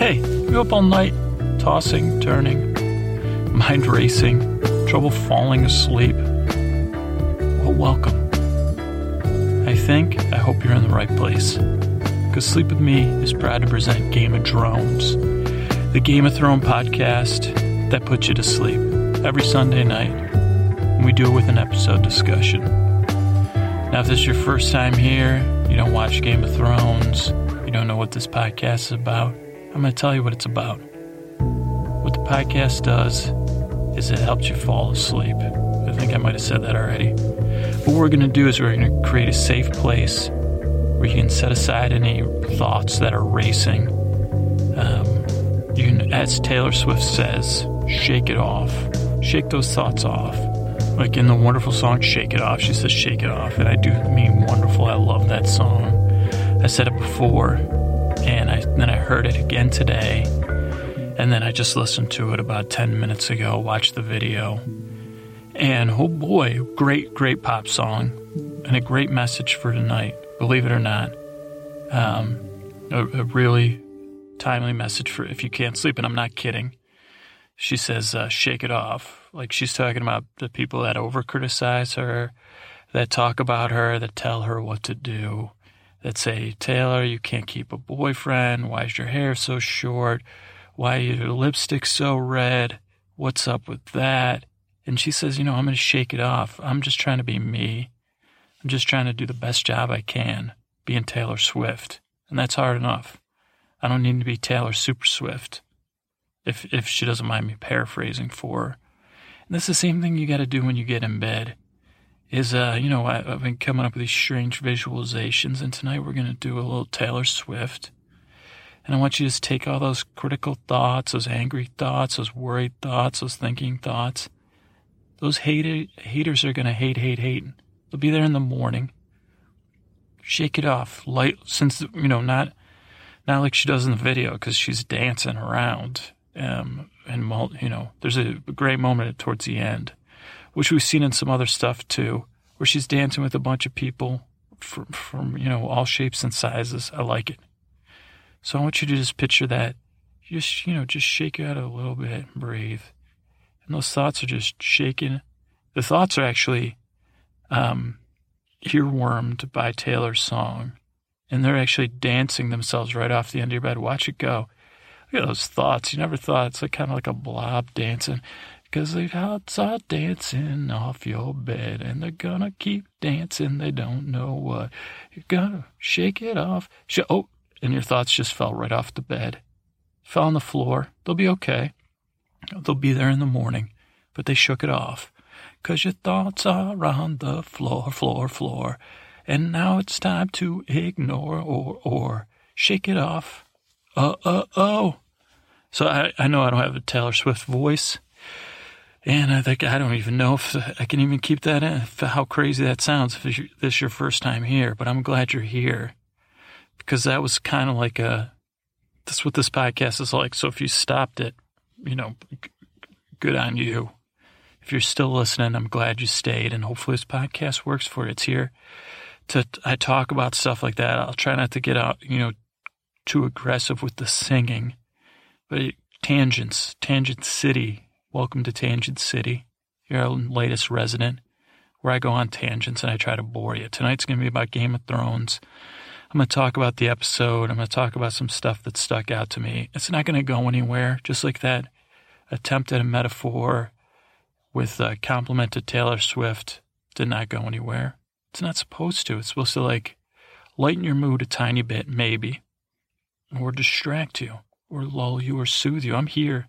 Hey, you up all night, tossing, turning, mind racing, trouble falling asleep? Well, welcome. I think, I hope you're in the right place. Because Sleep With Me is proud to present Game of Drones, the Game of Thrones podcast that puts you to sleep every Sunday night. And we do it with an episode discussion. Now, if this is your first time here, you don't watch Game of Thrones, you don't know what this podcast is about, I'm going to tell you what it's about. What the podcast does is it helps you fall asleep. I think I might have said that already. What we're going to do is we're going to create a safe place where you can set aside any thoughts that are racing. Um, you can, as Taylor Swift says, shake it off. Shake those thoughts off. Like in the wonderful song Shake It Off, she says shake it off. And I do mean wonderful. I love that song. I said it before, and I, then I heard it again today. And then I just listened to it about 10 minutes ago, watched the video. And oh boy, great, great pop song and a great message for tonight, believe it or not. Um, a, a really timely message for if you can't sleep, and I'm not kidding. She says, uh, shake it off. Like she's talking about the people that over criticize her, that talk about her, that tell her what to do, that say, Taylor, you can't keep a boyfriend. Why is your hair so short? Why are your lipstick so red? What's up with that? And she says, you know, I'm going to shake it off. I'm just trying to be me. I'm just trying to do the best job I can being Taylor Swift. And that's hard enough. I don't need to be Taylor Super Swift if, if she doesn't mind me paraphrasing for her. And that's the same thing you got to do when you get in bed is, uh, you know, I, I've been coming up with these strange visualizations. And tonight we're going to do a little Taylor Swift. And I want you to just take all those critical thoughts, those angry thoughts, those worried thoughts, those thinking thoughts. Those hated, haters are going to hate, hate, hate. They'll be there in the morning. Shake it off. Light, since, you know, not, not like she does in the video because she's dancing around. Um, and, you know, there's a great moment towards the end, which we've seen in some other stuff too, where she's dancing with a bunch of people from, from you know, all shapes and sizes. I like it. So I want you to just picture that. Just, you know, just shake out a little bit and breathe. And those thoughts are just shaking. The thoughts are actually um, earwormed by Taylor's song. And they're actually dancing themselves right off the end of your bed. Watch it go. Look at those thoughts. You never thought it's like kind of like a blob dancing. Because the thoughts are dancing off your bed and they're gonna keep dancing. They don't know what. You're gonna shake it off. Sh- oh, and your thoughts just fell right off the bed. Fell on the floor. They'll be okay. They'll be there in the morning. But they shook it off. 'Cause your thoughts are on the floor, floor, floor. And now it's time to ignore or, or shake it off. Uh, uh, oh. So I, I know I don't have a Taylor Swift voice. And I think I don't even know if I can even keep that in, how crazy that sounds if this is your first time here, but I'm glad you're here because that was kind of like a, that's what this podcast is like. So if you stopped it, you know, good on you. If you're still listening, I'm glad you stayed and hopefully this podcast works for you. It's here to, I talk about stuff like that. I'll try not to get out, you know, too aggressive with the singing, but tangents, Tangent City Welcome to Tangent City, your latest resident, where I go on tangents and I try to bore you. Tonight's going to be about Game of Thrones. I'm going to talk about the episode. I'm going to talk about some stuff that stuck out to me. It's not going to go anywhere, just like that attempt at a metaphor with a compliment to Taylor Swift did not go anywhere. It's not supposed to. It's supposed to like lighten your mood a tiny bit, maybe, or distract you, or lull you, or soothe you. I'm here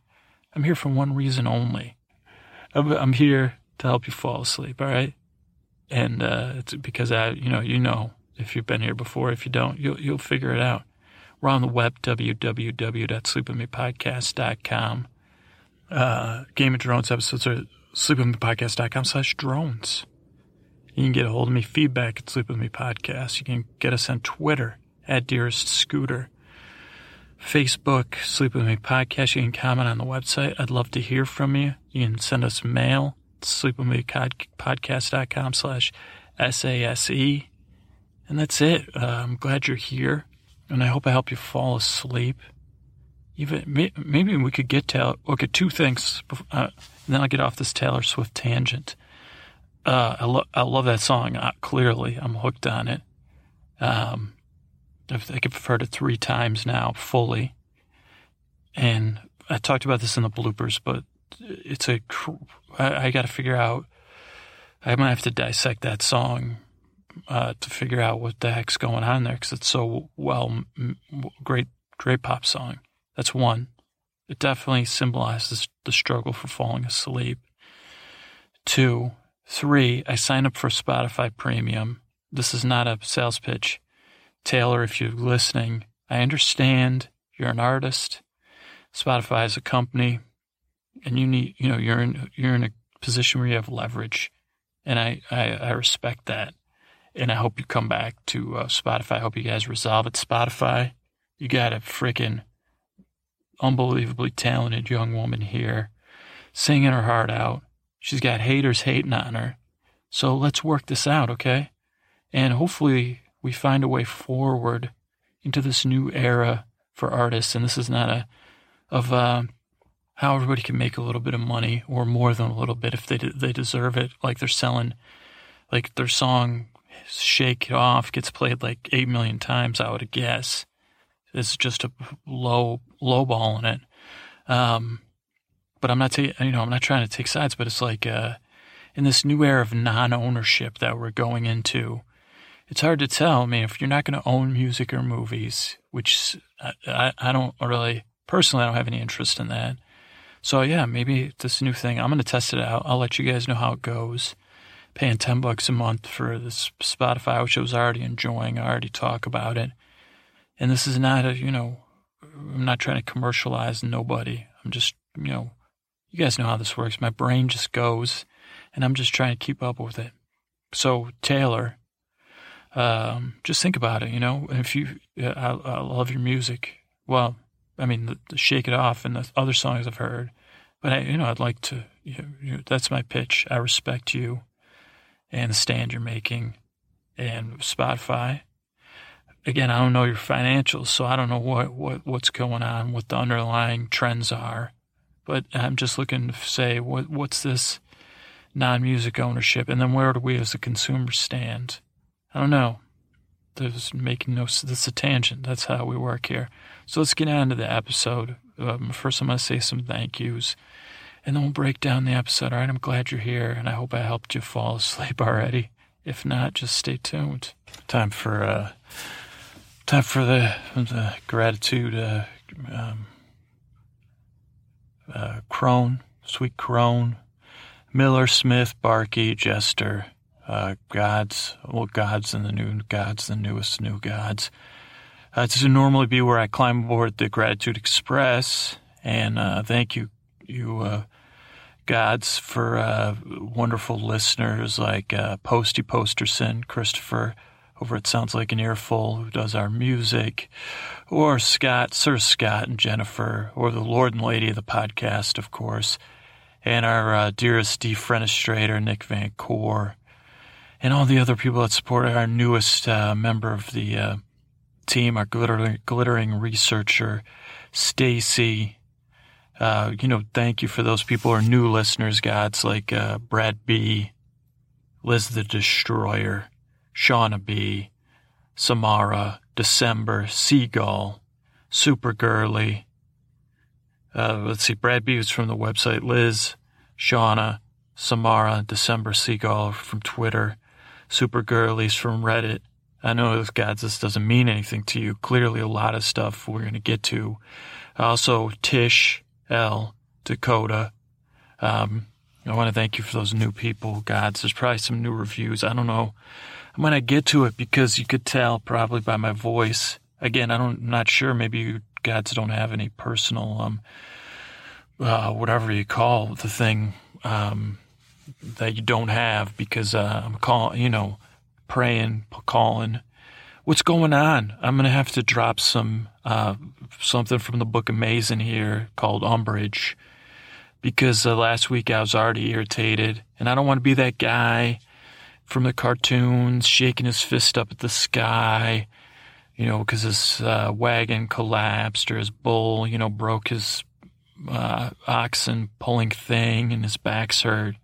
I'm here for one reason only. I'm here to help you fall asleep, all right? And uh, it's because I, you know, you know, if you've been here before, if you don't, you'll you'll figure it out. We're on the web, www.sleepwithmepodcast.com. Uh, Game of Drones episodes are sleepwithmepodcast.com slash drones. You can get a hold of me, feedback at Sleep With Me Podcast. You can get us on Twitter at Dearest Scooter. Facebook, Sleep With Me podcast. You can comment on the website. I'd love to hear from you. You can send us mail, sleepwithmepodcast.com slash S-A-S-E. And that's it. Uh, I'm glad you're here, and I hope I help you fall asleep. even maybe we could get Taylor. Okay, two things. Uh, and then I'll get off this Taylor Swift tangent. Uh, I, lo- I love that song. Uh, clearly, I'm hooked on it. Um, I think I've heard it three times now, fully. And I talked about this in the bloopers, but it's a. I, got to figure out. I might have to dissect that song uh, to figure out what the heck's going on there because it's so well, great, great pop song. That's one. It definitely symbolizes the struggle for falling asleep. Two, three, I signed up for Spotify Premium. This is not a sales pitch. Taylor, if you're listening, I understand you're an artist. Spotify is a company and you need, you know, you're in, you're in a position where you have leverage. And I, I, I respect that. And I hope you come back to uh, Spotify. I hope you guys resolve it. Spotify, you got a freaking unbelievably talented young woman here singing her heart out. She's got haters hating on her. So let's work this out, okay? And hopefully we find a way forward into this new era for artists. And this is not a, of, uh, how everybody can make a little bit of money or more than a little bit if they, they deserve it. Like they're selling, like their song Shake It Off gets played like 8 million times, I would guess. It's just a low low ball in it. Um, but I'm not taking, you know, I'm not trying to take sides, but it's like, uh, in this new era of non-ownership that we're going into, it's hard to tell. I mean, if you're not going to own music or movies, which I, I don't really, personally, I don't have any interest in that. So yeah, maybe this new thing, I'm going to test it out. I'll let you guys know how it goes. Paying 10 bucks a month for this Spotify, which I was already enjoying. I already talk about it. And this is not a, you know, I'm not trying to commercialize nobody. I'm just, you know, you guys know how this works. My brain just goes and I'm just trying to keep up with it. So, Taylor, um, just think about it, you know, if you, I, I love your music. Well, I mean, the, the, Shake It Off and the other songs I've heard, but I, you know, I'd like to, you know, that's my pitch. I respect you and the stand you're making and Spotify again, I don't know your financials, so I don't know what, what, what's going on, what the underlying trends are. But I'm just looking to say, what, what's this non music ownership? And then where do we as a consumer stand? I don't know. There's making no, that's a tangent. That's how we work here. So let's get on to the episode. Um, first, I'm going to say some thank yous and then we'll break down the episode. All right, I'm glad you're here and I hope I helped you fall asleep already. If not, just stay tuned. Time for, uh, Time for the, the gratitude, uh, um, uh, Crone, Sweet Crone, Miller, Smith, Barkey, Jester, uh, Gods, well, Gods and the new Gods, the newest new Gods. Uh, this would normally be where I climb aboard the Gratitude Express, and uh, thank you, you uh, Gods, for uh, wonderful listeners like uh, Posty Posterson, Christopher, over at Sounds Like an Earful, who does our music, or Scott, Sir Scott and Jennifer, or the Lord and Lady of the podcast, of course, and our uh, dearest defenestrator, Nick Van Core, and all the other people that support our newest uh, member of the uh, team, our glittering, glittering researcher, Stacy. Uh, you know, thank you for those people who are new listeners, gods like uh, Brad B, Liz the Destroyer, Shauna B., Samara, December, Seagull, Super Girly. Uh, let's see, Brad B was from the website. Liz, Shauna, Samara, December, Seagull from Twitter. Super Girlies from Reddit. I know, guys, this doesn't mean anything to you. Clearly, a lot of stuff we're going to get to. Also, Tish, L, Dakota. Um, I want to thank you for those new people, gods. There's probably some new reviews. I don't know I'm going to get to it because you could tell probably by my voice. Again, I don't, I'm not sure. Maybe you gods don't have any personal, um, uh, whatever you call the thing, um, that you don't have because, uh, I'm calling, you know, praying, calling. What's going on? I'm going to have to drop some, uh, something from the book of Amazing here called Umbrage because uh, last week I was already irritated and I don't want to be that guy from the cartoons, shaking his fist up at the sky, you know, because his uh, wagon collapsed or his bull, you know, broke his uh, oxen pulling thing and his back's hurt,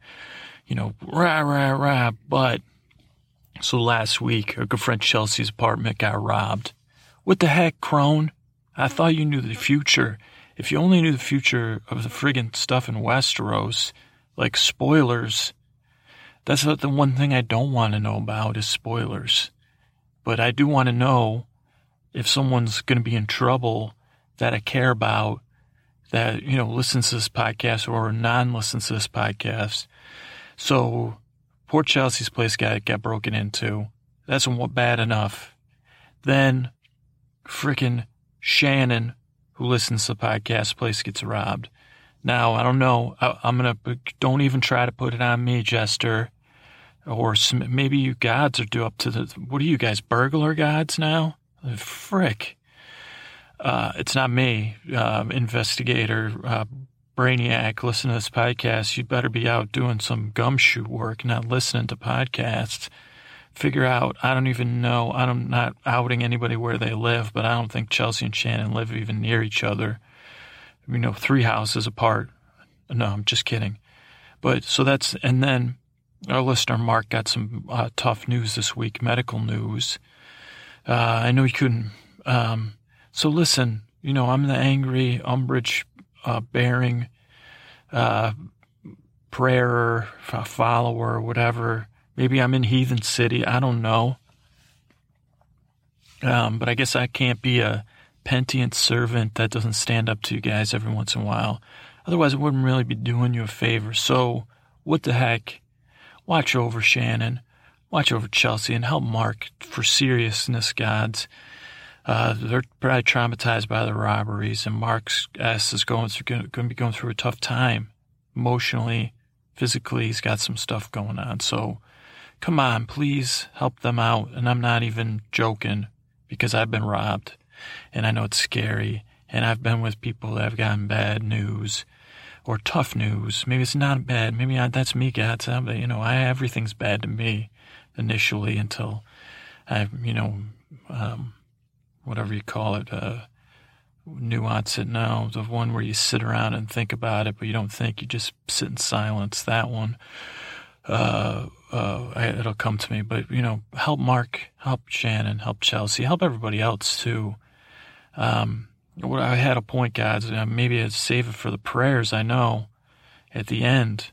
you know, rah, rah, rah. But so last week, our good friend Chelsea's apartment got robbed. What the heck, Crone? I thought you knew the future. If you only knew the future of the friggin' stuff in Westeros, like spoilers, that's the one thing I don't want to know about is spoilers. But I do want to know if someone's going to be in trouble that I care about, that, you know, listens to this podcast or non listens to this podcast. So, poor Chelsea's place got, got broken into. That's bad enough. Then, frickin' Shannon, who listens to the podcast, place gets robbed. Now, I don't know. I, am going to, don't even try to put it on me, Jester. Or some, maybe you gods are due up to the, what are you guys, burglar gods now? Frick. Uh, it's not me, uh, investigator, uh, brainiac, listen to this podcast. You'd better be out doing some gumshoe work, not listening to podcasts. Figure out, I don't even know, I'm not outing anybody where they live, but I don't think Chelsea and Shannon live even near each other. You know, three houses apart. No, I'm just kidding. But so that's, and then our listener Mark got some uh, tough news this week, medical news. Uh, I know you couldn't. Um, so listen, you know, I'm the angry umbrage uh, bearing uh, prayer follower, whatever. Maybe I'm in Heathen City. I don't know. Um, but I guess I can't be a penitent servant that doesn't stand up to you guys every once in a while. Otherwise, it wouldn't really be doing you a favor. So, what the heck? Watch over Shannon. Watch over Chelsea and help Mark for seriousness, gods. Uh, they're probably traumatized by the robberies, and Mark's ass is going through going to be going through a tough time, emotionally, physically. He's got some stuff going on. So, come on, please help them out. And I'm not even joking because I've been robbed, and I know it's scary. And I've been with people that have gotten bad news, or tough news. Maybe it's not bad. Maybe I, that's me, God. But you know, I, everything's bad to me initially until I, you know, um, whatever you call it, uh, nuance it now. The one where you sit around and think about it, but you don't think, you just sit in silence. That one, uh, uh, it'll come to me. But, you know, help Mark, help Shannon, help Chelsea, help everybody else too. Um, I had a point, guys. Maybe I'd save it for the prayers. I know at the end,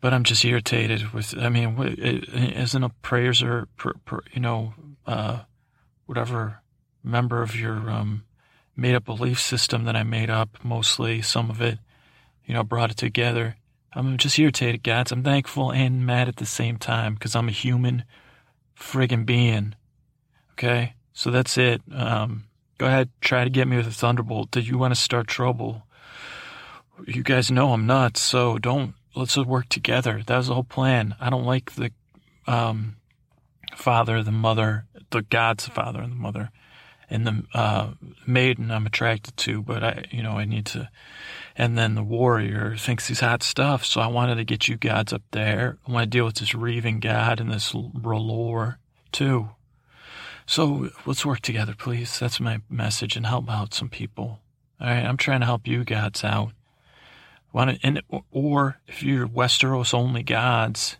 but I'm just irritated with. I mean, isn't a prayers or you know, uh, whatever member of your um, made up belief system that I made up, mostly some of it, you know, brought it together. I'm just irritated, guys. I'm thankful and mad at the same time because I'm a human friggin' being. Okay, so that's it. Um, Go ahead, try to get me with a thunderbolt. Did you want to start trouble? You guys know I'm nuts, so don't. Let's work together. That was the whole plan. I don't like the um, father, the mother, the God's father and the mother, and the uh, maiden I'm attracted to, but I, you know, I need to. And then the warrior thinks he's hot stuff, so I wanted to get you gods up there. I want to deal with this Reaving God and this R'hllor too. So let's work together, please. That's my message and help out some people. All right. I'm trying to help you gods out. Want to, and, or if you're Westeros only gods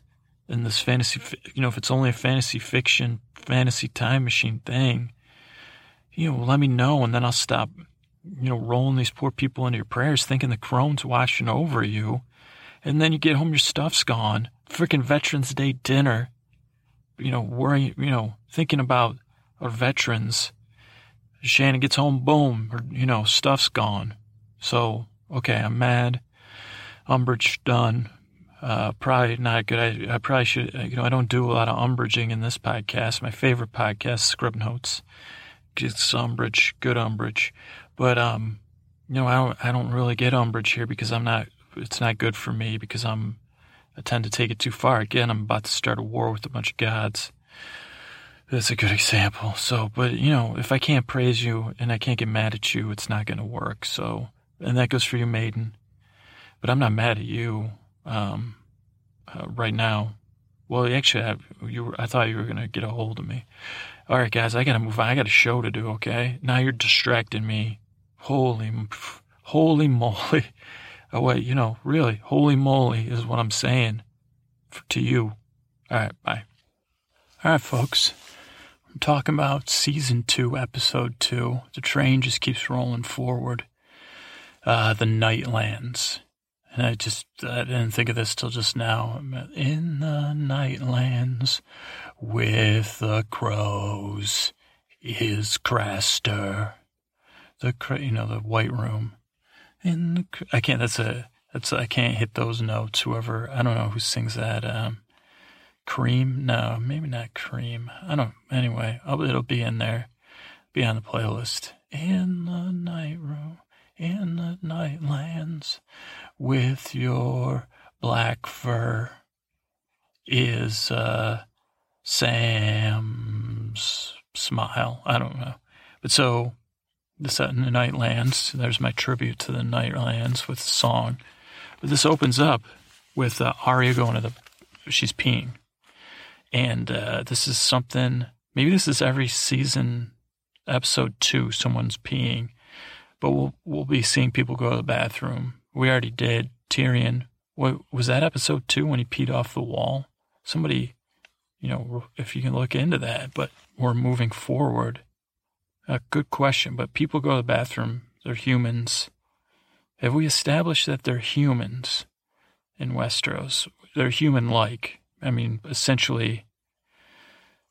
in this fantasy, you know, if it's only a fantasy fiction, fantasy time machine thing, you know, let me know and then I'll stop, you know, rolling these poor people into your prayers thinking the crone's watching over you. And then you get home, your stuff's gone. Freaking Veterans Day dinner, you know, worrying, you know, thinking about our veterans. Shannon gets home, boom, you know, stuff's gone. So, okay, I'm mad. Umbrage done. Uh, probably not good. I, I probably should, you know, I don't do a lot of umbraging in this podcast. My favorite podcast, Scriptnotes. It's umbrage, good umbrage. But, um, you know, I don't, I don't really get umbrage here because I'm not, it's not good for me because I'm, I tend to take it too far. Again, I'm about to start a war with a bunch of gods. That's a good example. So, but you know, if I can't praise you and I can't get mad at you, it's not going to work. So, and that goes for you, maiden. But I'm not mad at you um, uh, right now. Well, actually, I, you I thought you were going to get a hold of me. All right, guys, I gotta move on. I got a show to do. Okay, now you're distracting me. Holy, holy moly! Oh wait, you know, really, holy moly is what I'm saying to you. All right, bye. All right, folks. I'm talking about season two, episode two. The train just keeps rolling forward. Uh, the Nightlands. And I just, I didn't think of this till just now. In the Nightlands with the crows is Craster. The, you know, the white room. In the, I can't, that's a, that's, I can't hit those notes. Whoever, I don't know who sings that. Um, Cream? No, maybe not Cream. I don't, anyway, I'll, it'll be in there, be on the playlist. In the night room, in the nightlands with your black fur is uh, Sam's smile. I don't know. But so, this in the Nightlands. There's my tribute to the Nightlands with the song. But this opens up with uh, Arya going to the, she's peeing. And uh, this is something, maybe this is every season, episode two, someone's peeing. But we'll, we'll be seeing people go to the bathroom we already did Tyrion. What was that episode two when he peed off the wall? Somebody, you know, if you can look into that. But we're moving forward. A good question. But people go to the bathroom. They're humans. Have we established that they're humans in Westeros? They're human-like. I mean, essentially.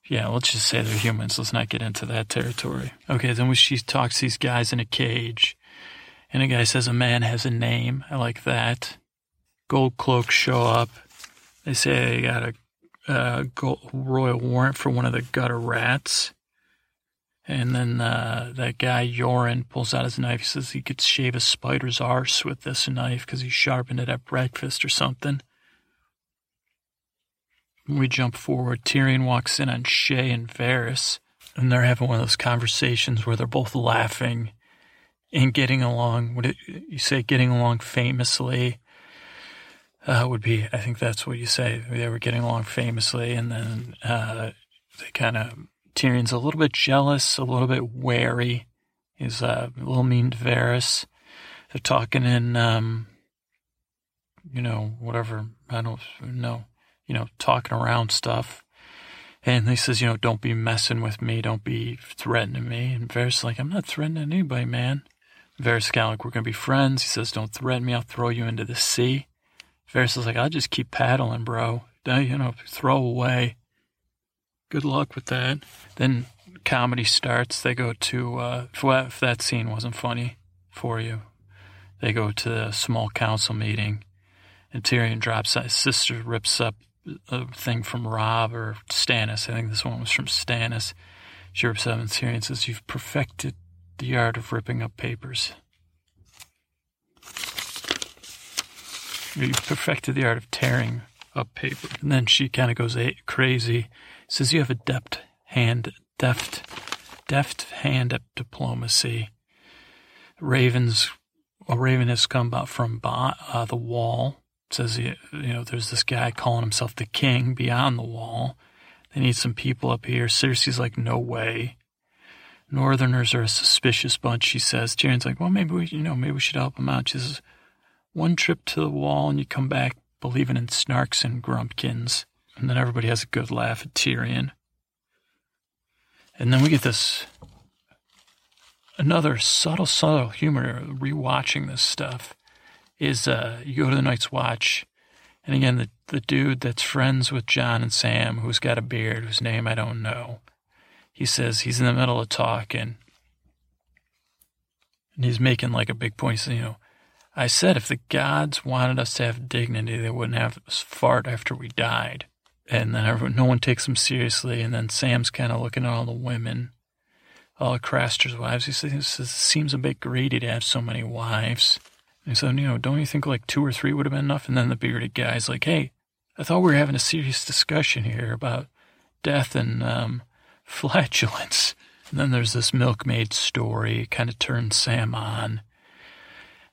Yeah, let's just say they're humans. Let's not get into that territory. Okay, then she talks these guys in a cage, and a guy says a man has a name. I like that. Gold cloaks show up. They say they got a, royal warrant for one of the gutter rats. And then uh, that guy Yoren pulls out his knife. He says he could shave a spider's arse with this knife because he sharpened it at breakfast or something. We jump forward. Tyrion walks in on Shae and Varys, and they're having one of those conversations where they're both laughing and getting along. What you say getting along famously? Uh, would be, I think that's what you say. They were getting along famously, and then uh, they kind of Tyrion's a little bit jealous, a little bit wary. He's uh, a little mean to Varys. They're talking in, um, you know, whatever. I don't know. You know, talking around stuff. And he says, you know, don't be messing with me. Don't be threatening me. And Varys like, I'm not threatening anybody, man. Varys like, we're going to be friends. He says, don't threaten me. I'll throw you into the sea. Varys is like, I'll just keep paddling, bro. You know, throw away. Good luck with that. Then comedy starts. They go to, uh, if that scene wasn't funny for you, they go to a small council meeting and Tyrion drops his sister rips up a thing from Robb or Stannis. I think this one was from Stannis. She rips up and Tyrion says, You've perfected the art of ripping up papers. You perfected the art of tearing up paper. And then she kind of goes crazy. Says you have a deft hand, deft, deft hand at diplomacy. Ravens, a raven has come out from uh, the wall. Says you know there's this guy calling himself the king beyond the wall. They need some people up here. Cersei's like, no way. Northerners are a suspicious bunch, she says. Tyrion's like, well, maybe we, you know, maybe we should help them out. She says, one trip to the wall and you come back believing in snarks and grumpkins. And then everybody has a good laugh at Tyrion. And then we get this another subtle, subtle humor rewatching this stuff is uh, you go to the Night's Watch, and again, the, the dude that's friends with Jon and Sam, who's got a beard, whose name I don't know, he says he's in the middle of talking and he's making like a big point. Says, you know, I said if the gods wanted us to have dignity, they wouldn't have us fart after we died. And then everyone, no one takes him seriously. And then Sam's kind of looking at all the women, all Craster's wives. He says, says, it seems a bit greedy to have so many wives. And he said, you know, don't you think like two or three would have been enough? And then the bearded guy's like, hey, I thought we were having a serious discussion here about death and um, flatulence. And then there's this milkmaid story, kind of turns Sam on.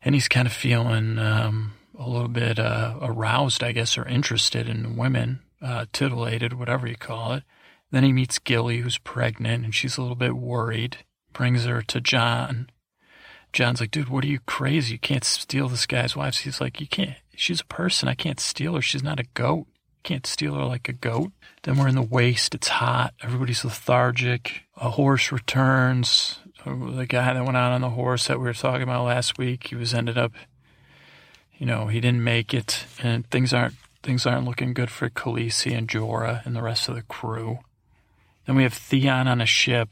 And he's kind of feeling um, a little bit uh, aroused, I guess, or interested in women, uh, titillated, whatever you call it. Then he meets Gilly, who's pregnant, and she's a little bit worried. Brings her to Jon. Jon's like, dude, what are you crazy? You can't steal this guy's wife. He's like, you can't. She's a person. I can't steal her. She's not a goat. Can't steal her like a goat. Then we're in the waste. It's hot. Everybody's lethargic. A horse returns. The guy that went out on the horse that we were talking about last week, he was ended up, you know, he didn't make it, and things aren't things aren't looking good for Khaleesi and Jorah and the rest of the crew. Then we have Theon on a ship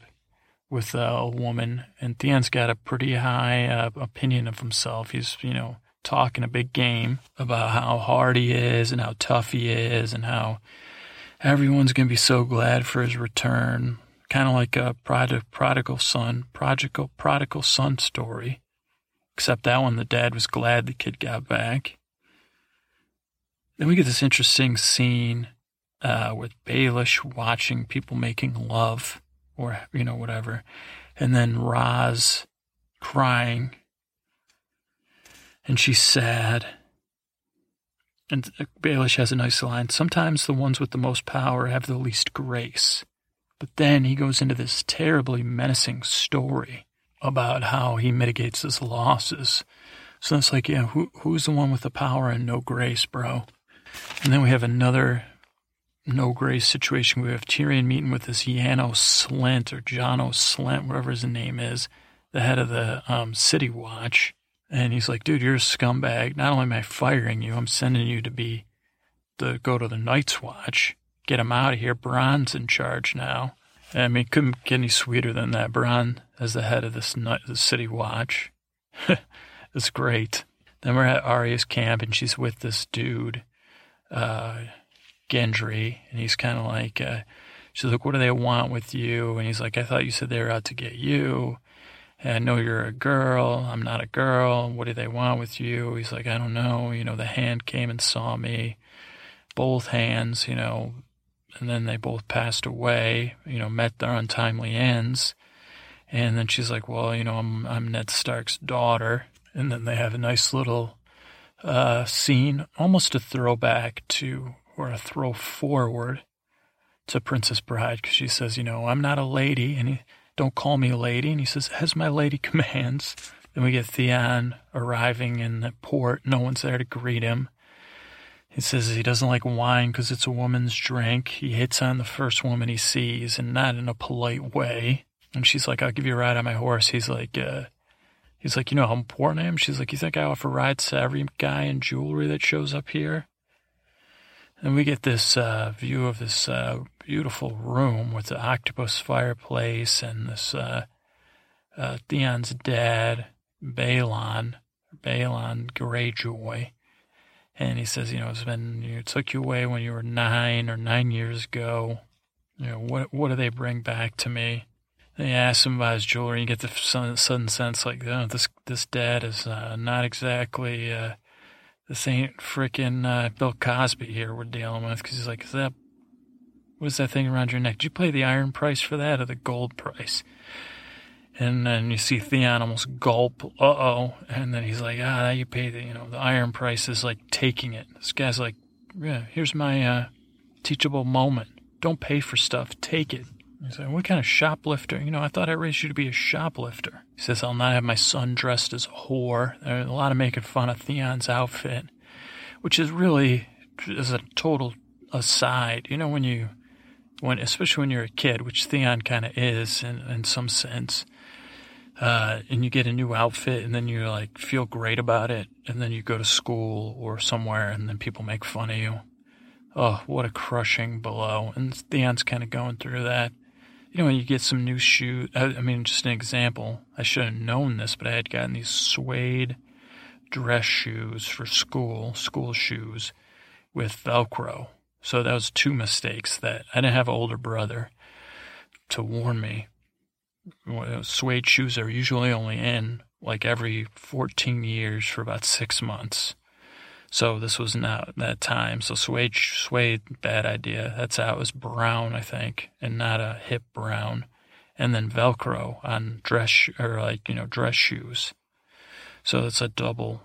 with a woman, and Theon's got a pretty high uh, opinion of himself. He's, you know, talking a big game about how hard he is and how tough he is and how everyone's going to be so glad for his return. Kind of like a prod- prodigal son, prodigal, prodigal son story. Except that one, the dad was glad the kid got back. Then we get this interesting scene uh, with Baelish watching people making love or, you know, whatever. And then Ros crying. And she's sad. And Baelish has a nice line. Sometimes the ones with the most power have the least grace. But then he goes into this terribly menacing story about how he mitigates his losses. So it's like, yeah, who, who's the one with the power and no grace, bro? And then we have another no grace situation. We have Tyrion meeting with this Yano Slynt or Janos Slynt, whatever his name is, the head of the um, City Watch. And he's like, dude, you're a scumbag. Not only am I firing you, I'm sending you to be to go to the Night's Watch. Get him out of here. Bronn's in charge now. I mean, couldn't get any sweeter than that. Bronn as the head of this the City Watch. it's great. Then we're at Arya's camp, and she's with this dude, uh, Gendry, and he's kind of like, uh, she's like, what do they want with you? And he's like, I thought you said they were out to get you. I know you're a girl. I'm not a girl. What do they want with you? He's like, I don't know. You know, the hand came and saw me. Both hands, you know, and then they both passed away, you know, met their untimely ends. And then she's like, well, you know, I'm, I'm Ned Stark's daughter. And then they have a nice little uh, scene, almost a throwback to or a throw forward to Princess Bride because she says, you know, I'm not a lady, and he, don't call me lady. And he says, as my lady commands. Then we get Theon arriving in the port. No one's there to greet him. He says he doesn't like wine because it's a woman's drink. He hits on the first woman he sees and not in a polite way. And she's like, I'll give you a ride on my horse. He's like, uh, he's like, you know how important I am? She's like, you think I offer rides to every guy in jewelry that shows up here? And we get this uh, view of this uh, beautiful room with the octopus fireplace and this uh, uh Theon's dad, Balon, Balon Greyjoy. And he says, you know, it's been, it took you away when you were nine or nine years ago. You know, what, what do they bring back to me? They ask him about his jewelry. You get the sudden sense like, oh, this, this dad is uh, not exactly uh, this ain't freaking uh, Bill Cosby here we're dealing with because he's like, is that what's that thing around your neck? Did you pay the iron price for that or the gold price? And then you see Theon almost gulp, uh oh, and then he's like, ah, you pay the, you know, the iron price is like taking it. This guy's like, yeah, here's my uh, teachable moment. Don't pay for stuff, take it. He's like, what kind of shoplifter? You know, I thought I raised you to be a shoplifter. He says, I'll not have my son dressed as a whore. There's a lot of making fun of Theon's outfit, which is really, is a total aside. You know, when you, when, especially when you're a kid, which Theon kind of is in, in some sense, uh, and you get a new outfit and then you like feel great about it. And then you go to school or somewhere and then people make fun of you. Oh, what a crushing blow. And Theon's kind of going through that you know, when you get some new shoes, I, I mean, just an example, I should have known this, but I had gotten these suede dress shoes for school, school shoes with Velcro. So that was two mistakes that I didn't have an older brother to warn me. Suede shoes are usually only in like every 14 years for about six months. So this was not that time. So suede, suede, bad idea. That's how it was brown, I think, and not a hip brown. And then Velcro on dress or like you know dress shoes. So it's a double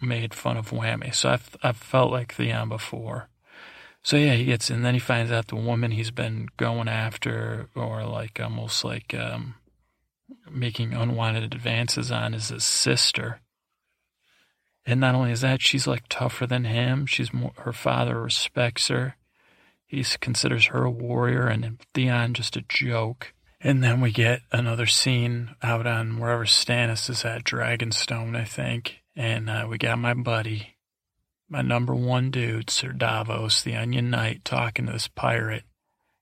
made fun of whammy. So I've I've felt like Theon um, before. So yeah, he gets, and then he finds out the woman he's been going after, or like almost like um, making unwanted advances on, is his sister. And not only is that, she's like tougher than him. She's more, her father respects her. He considers her a warrior, and Theon just a joke. And then we get another scene out on wherever Stannis is at, Dragonstone, I think. And uh, we got my buddy, my number one dude, Sir Davos, the Onion Knight, talking to this pirate,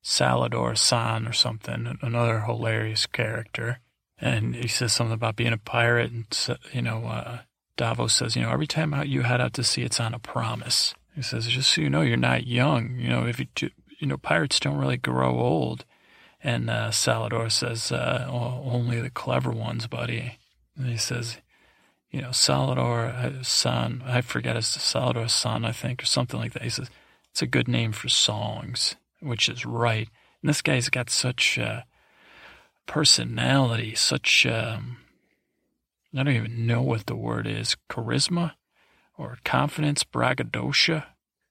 Salladhor Saan or something, another hilarious character. And he says something about being a pirate, and you know, uh, Davos says, you know, every time you head out to sea, it's on a promise. He says, just so you know, you're not young. You know, if you, you know, pirates don't really grow old. And uh, Salladhor says, uh, only the clever ones, buddy. And he says, you know, Salladhor uh, son, I forget his Salladhor Saan, I think, or something like that. He says, it's a good name for songs, which is right. And this guy's got such uh, personality, such, um, I don't even know what the word is, charisma or confidence, braggadocio.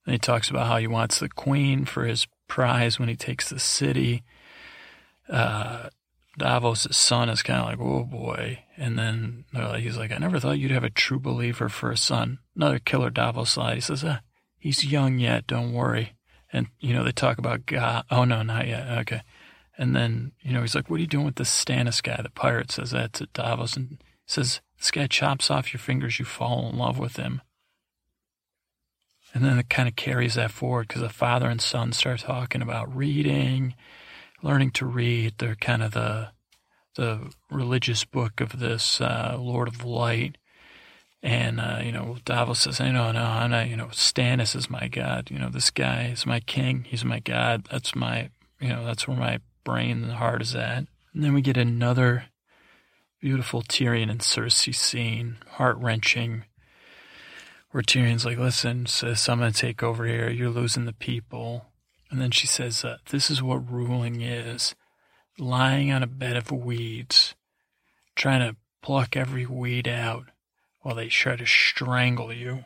And he talks about how he wants the queen for his prize when he takes the city. Uh, Davos' son is kind of like, oh boy. And then he's like, I never thought you'd have a true believer for a son. Another killer Davos slide. He says, ah, he's young yet, don't worry. And, you know, they talk about God. Oh, no, not yet. Okay. And then, you know, he's like, what are you doing with this Stannis guy? The pirate says that to Davos and says, this guy chops off your fingers, you fall in love with him. And then it kind of carries that forward because the father and son start talking about reading learning to read. They're kind of the the religious book of this uh, Lord of Light. And, uh, you know, Davos says, "I know, no, I'm not, you know, Stannis is my God. You know, this guy is my king. He's my God. That's my, you know, that's where my brain and heart is at. And then we get another beautiful Tyrion and Cersei scene, heart wrenching, where Tyrion's like, listen, sis, I'm going to take over here. You're losing the people. And then she says, uh, This is what ruling is lying on a bed of weeds, trying to pluck every weed out while they try to strangle you.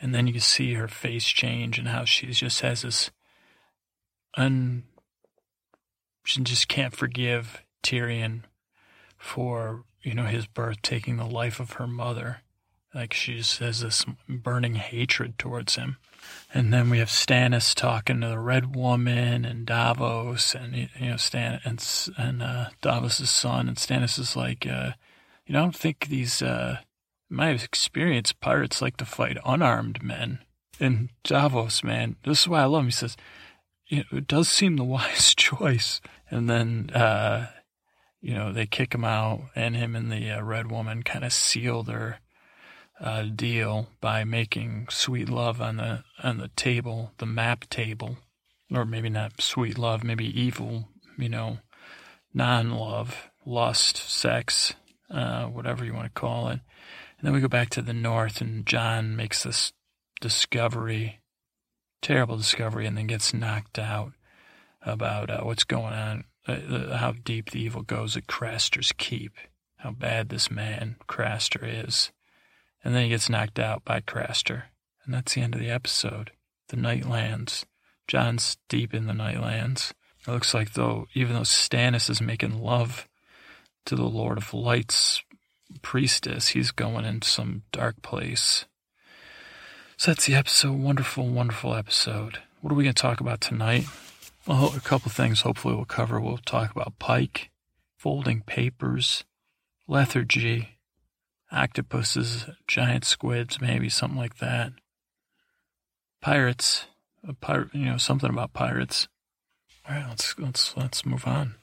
And then you see her face change and how she just has this un. She just can't forgive Tyrion for, you know, his birth taking the life of her mother. Like she has this burning hatred towards him. And then we have Stannis talking to the Red Woman and Davos, and you know Stan and and uh, Davos's son, and Stannis is like, uh, you know, I don't think these. Uh, my experience, pirates like to fight unarmed men. And Davos, man, this is why I love him. He says, it does seem the wise choice. And then, uh, you know, they kick him out, and him and the uh, Red Woman kind of seal their uh, deal by making sweet love on the on the table, the map table, or maybe not sweet love, maybe evil, you know, non-love, lust, sex, uh, whatever you want to call it. And then we go back to the north, and Jon makes this discovery, terrible discovery, and then gets knocked out about uh, what's going on, uh, how deep the evil goes at Craster's Keep, how bad this man Craster is. And then he gets knocked out by Craster. And that's the end of the episode. The Nightlands. Jon's deep in the Nightlands. It looks like though, even though Stannis is making love to the Lord of Light's priestess, he's going in some dark place. So that's the episode. Wonderful, wonderful episode. What are we going to talk about tonight? Well, a couple things hopefully we'll cover. We'll talk about Pyke, folding papers, lethargy, octopuses, giant squids, maybe something like that. Pirates, a pirate, you know, something about pirates. All right, let's let's let's move on.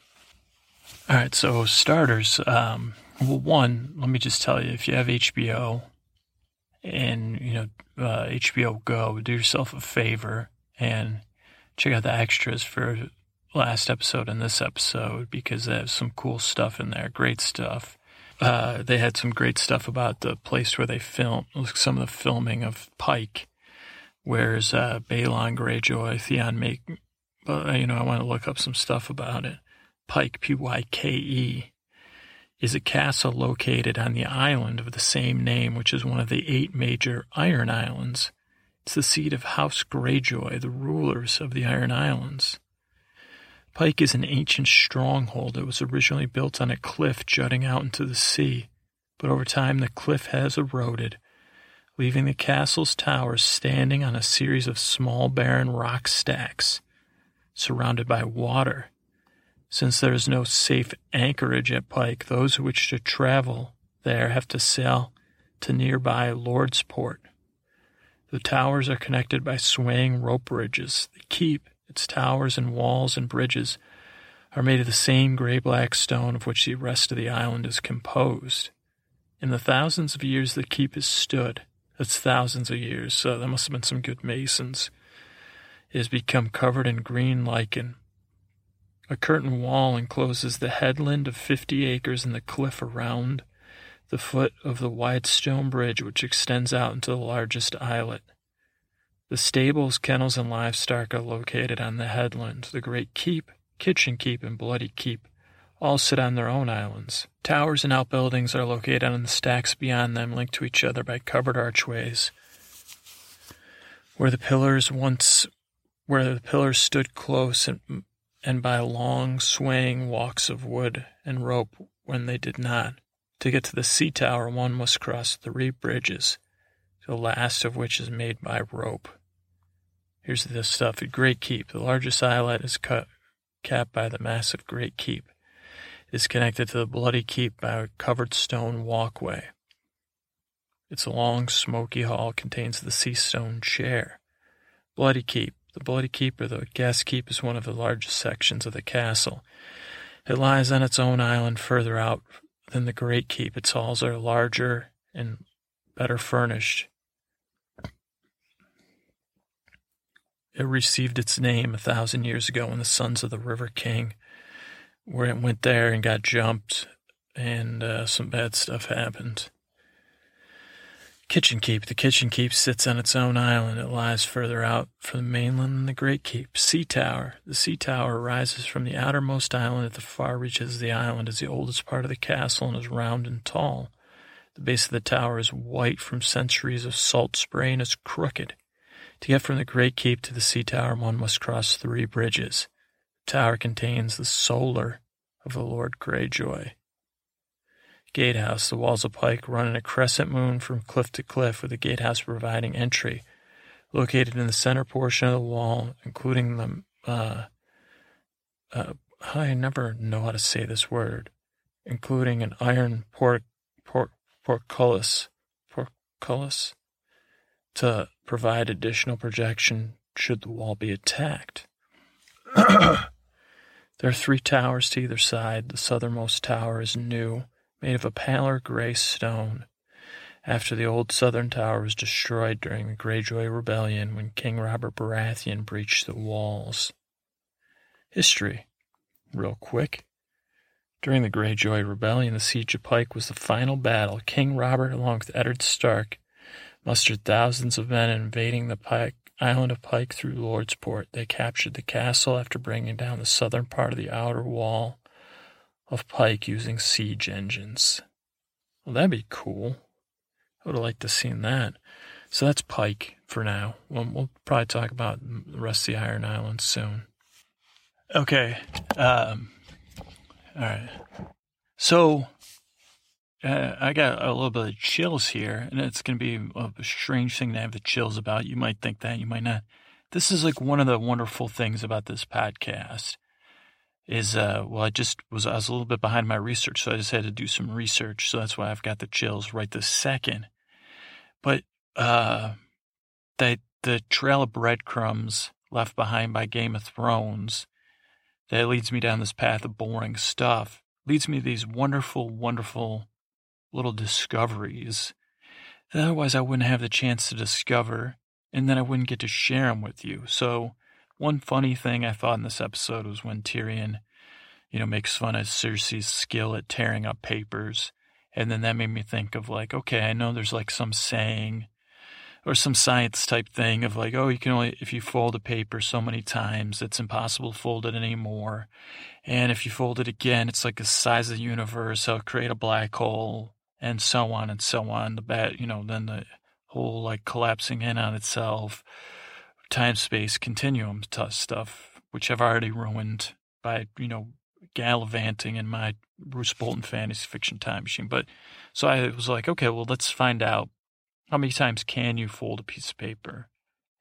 All right, so starters. Um, well, one, let me just tell you, if you have HBO and you know uh, HBO Go, do yourself a favor and check out the extras for last episode and this episode because they have some cool stuff in there, great stuff. Uh, they had some great stuff about the place where they filmed, some of the filming of Pyke, where's uh, Balon Greyjoy, Theon make, uh, you know, I want to look up some stuff about it. Pyke, P-Y-K-E, is a castle located on the island of the same name, which is one of the eight major Iron Islands It's the seat of House Greyjoy, the rulers of the Iron Islands. Pyke is an ancient stronghold that was originally built on a cliff jutting out into the sea, but over time the cliff has eroded, leaving the castle's towers standing on a series of small barren rock stacks surrounded by water. Since there is no safe anchorage at Pyke, those who wish to travel there have to sail to nearby Lordsport. The towers are connected by swaying rope bridges. The keep its towers and walls and bridges are made of the same gray black stone of which the rest of the island is composed. In the thousands of years the keep has stood, that's thousands of years, so there must have been some good masons, it has become covered in green lichen. A curtain wall encloses the headland of fifty acres and the cliff around the foot of the wide stone bridge which extends out into the largest islet. The stables, kennels, and livestock are located on the headland. The Great Keep, Kitchen Keep, and Bloody Keep all sit on their own islands. Towers and outbuildings are located on the stacks beyond them, linked to each other by covered archways. Where the pillars once, where the pillars stood close and, and by long swaying walks of wood and rope when they did not. To get to the sea tower, one must cross three bridges the last of which is made by rope. Here's the stuff at Great Keep. The largest islet is cut, capped by the massive Great Keep. It is connected to the Bloody Keep by a covered stone walkway. Its long, smoky hall contains the sea stone chair. Bloody Keep. The Bloody Keep, or the Gas Keep, is one of the largest sections of the castle. It lies on its own island further out than the Great Keep. Its halls are larger and better furnished. It received its name a thousand years ago when the sons of the River King where it went there and got jumped, and uh, some bad stuff happened. Kitchen Keep. The Kitchen Keep sits on its own island. It lies further out from the mainland than the Great Keep. Sea Tower. The Sea Tower rises from the outermost island at the far reaches of the island, is the oldest part of the castle, and is round and tall. The base of the tower is white from centuries of salt spray and is crooked. To get from the Great Keep to the Sea Tower, one must cross three bridges. The tower contains the solar of the Lord Greyjoy. Gatehouse. The walls of Pyke run in a crescent moon from cliff to cliff, with the gatehouse providing entry. Located in the center portion of the wall, including the, uh, uh, I never know how to say this word, including an iron port, port, portcullis, portcullis, to provide additional projection should the wall be attacked. there are three towers to either side. The southernmost tower is new, made of a paler gray stone. After the old southern tower was destroyed during the Greyjoy Rebellion when King Robert Baratheon breached the walls. History. Real quick. During the Greyjoy Rebellion, the Siege of Pyke was the final battle. King Robert, along with Eddard Stark, mustered thousands of men invading the Pyke, island of Pyke through Lordsport. They captured the castle after bringing down the southern part of the outer wall of Pyke using siege engines. Well, that'd be cool. I would have liked to have seen that. So that's Pyke for now. We'll, we'll probably talk about the rest of the Iron Islands soon. Okay. Um, all right. So uh, I got a little bit of chills here, and it's going to be a strange thing to have the chills about. You might think that, you might not. This is like one of the wonderful things about this podcast is uh well I just was I was a little bit behind my research, so I just had to do some research. So that's why I've got the chills right this second. But uh the the trail of breadcrumbs left behind by Game of Thrones that leads me down this path of boring stuff leads me to these wonderful, wonderful little discoveries otherwise I wouldn't have the chance to discover, and then I wouldn't get to share them with you. So, one funny thing I thought in this episode was when Tyrion, you know, makes fun of Cersei's skill at tearing up papers. And then that made me think of like, okay, I know there's like some saying or some science type thing of like, oh, you can only, if you fold a paper so many times, it's impossible to fold it anymore. And if you fold it again, it's like the size of the universe. It'll create a black hole and so on and so on. The bat, you know, then the whole like collapsing in on itself, time space continuum stuff, which I've already ruined by, you know, gallivanting in my Roose Bolton fantasy fiction time machine. But so I was like, okay, well, let's find out how many times can you fold a piece of paper?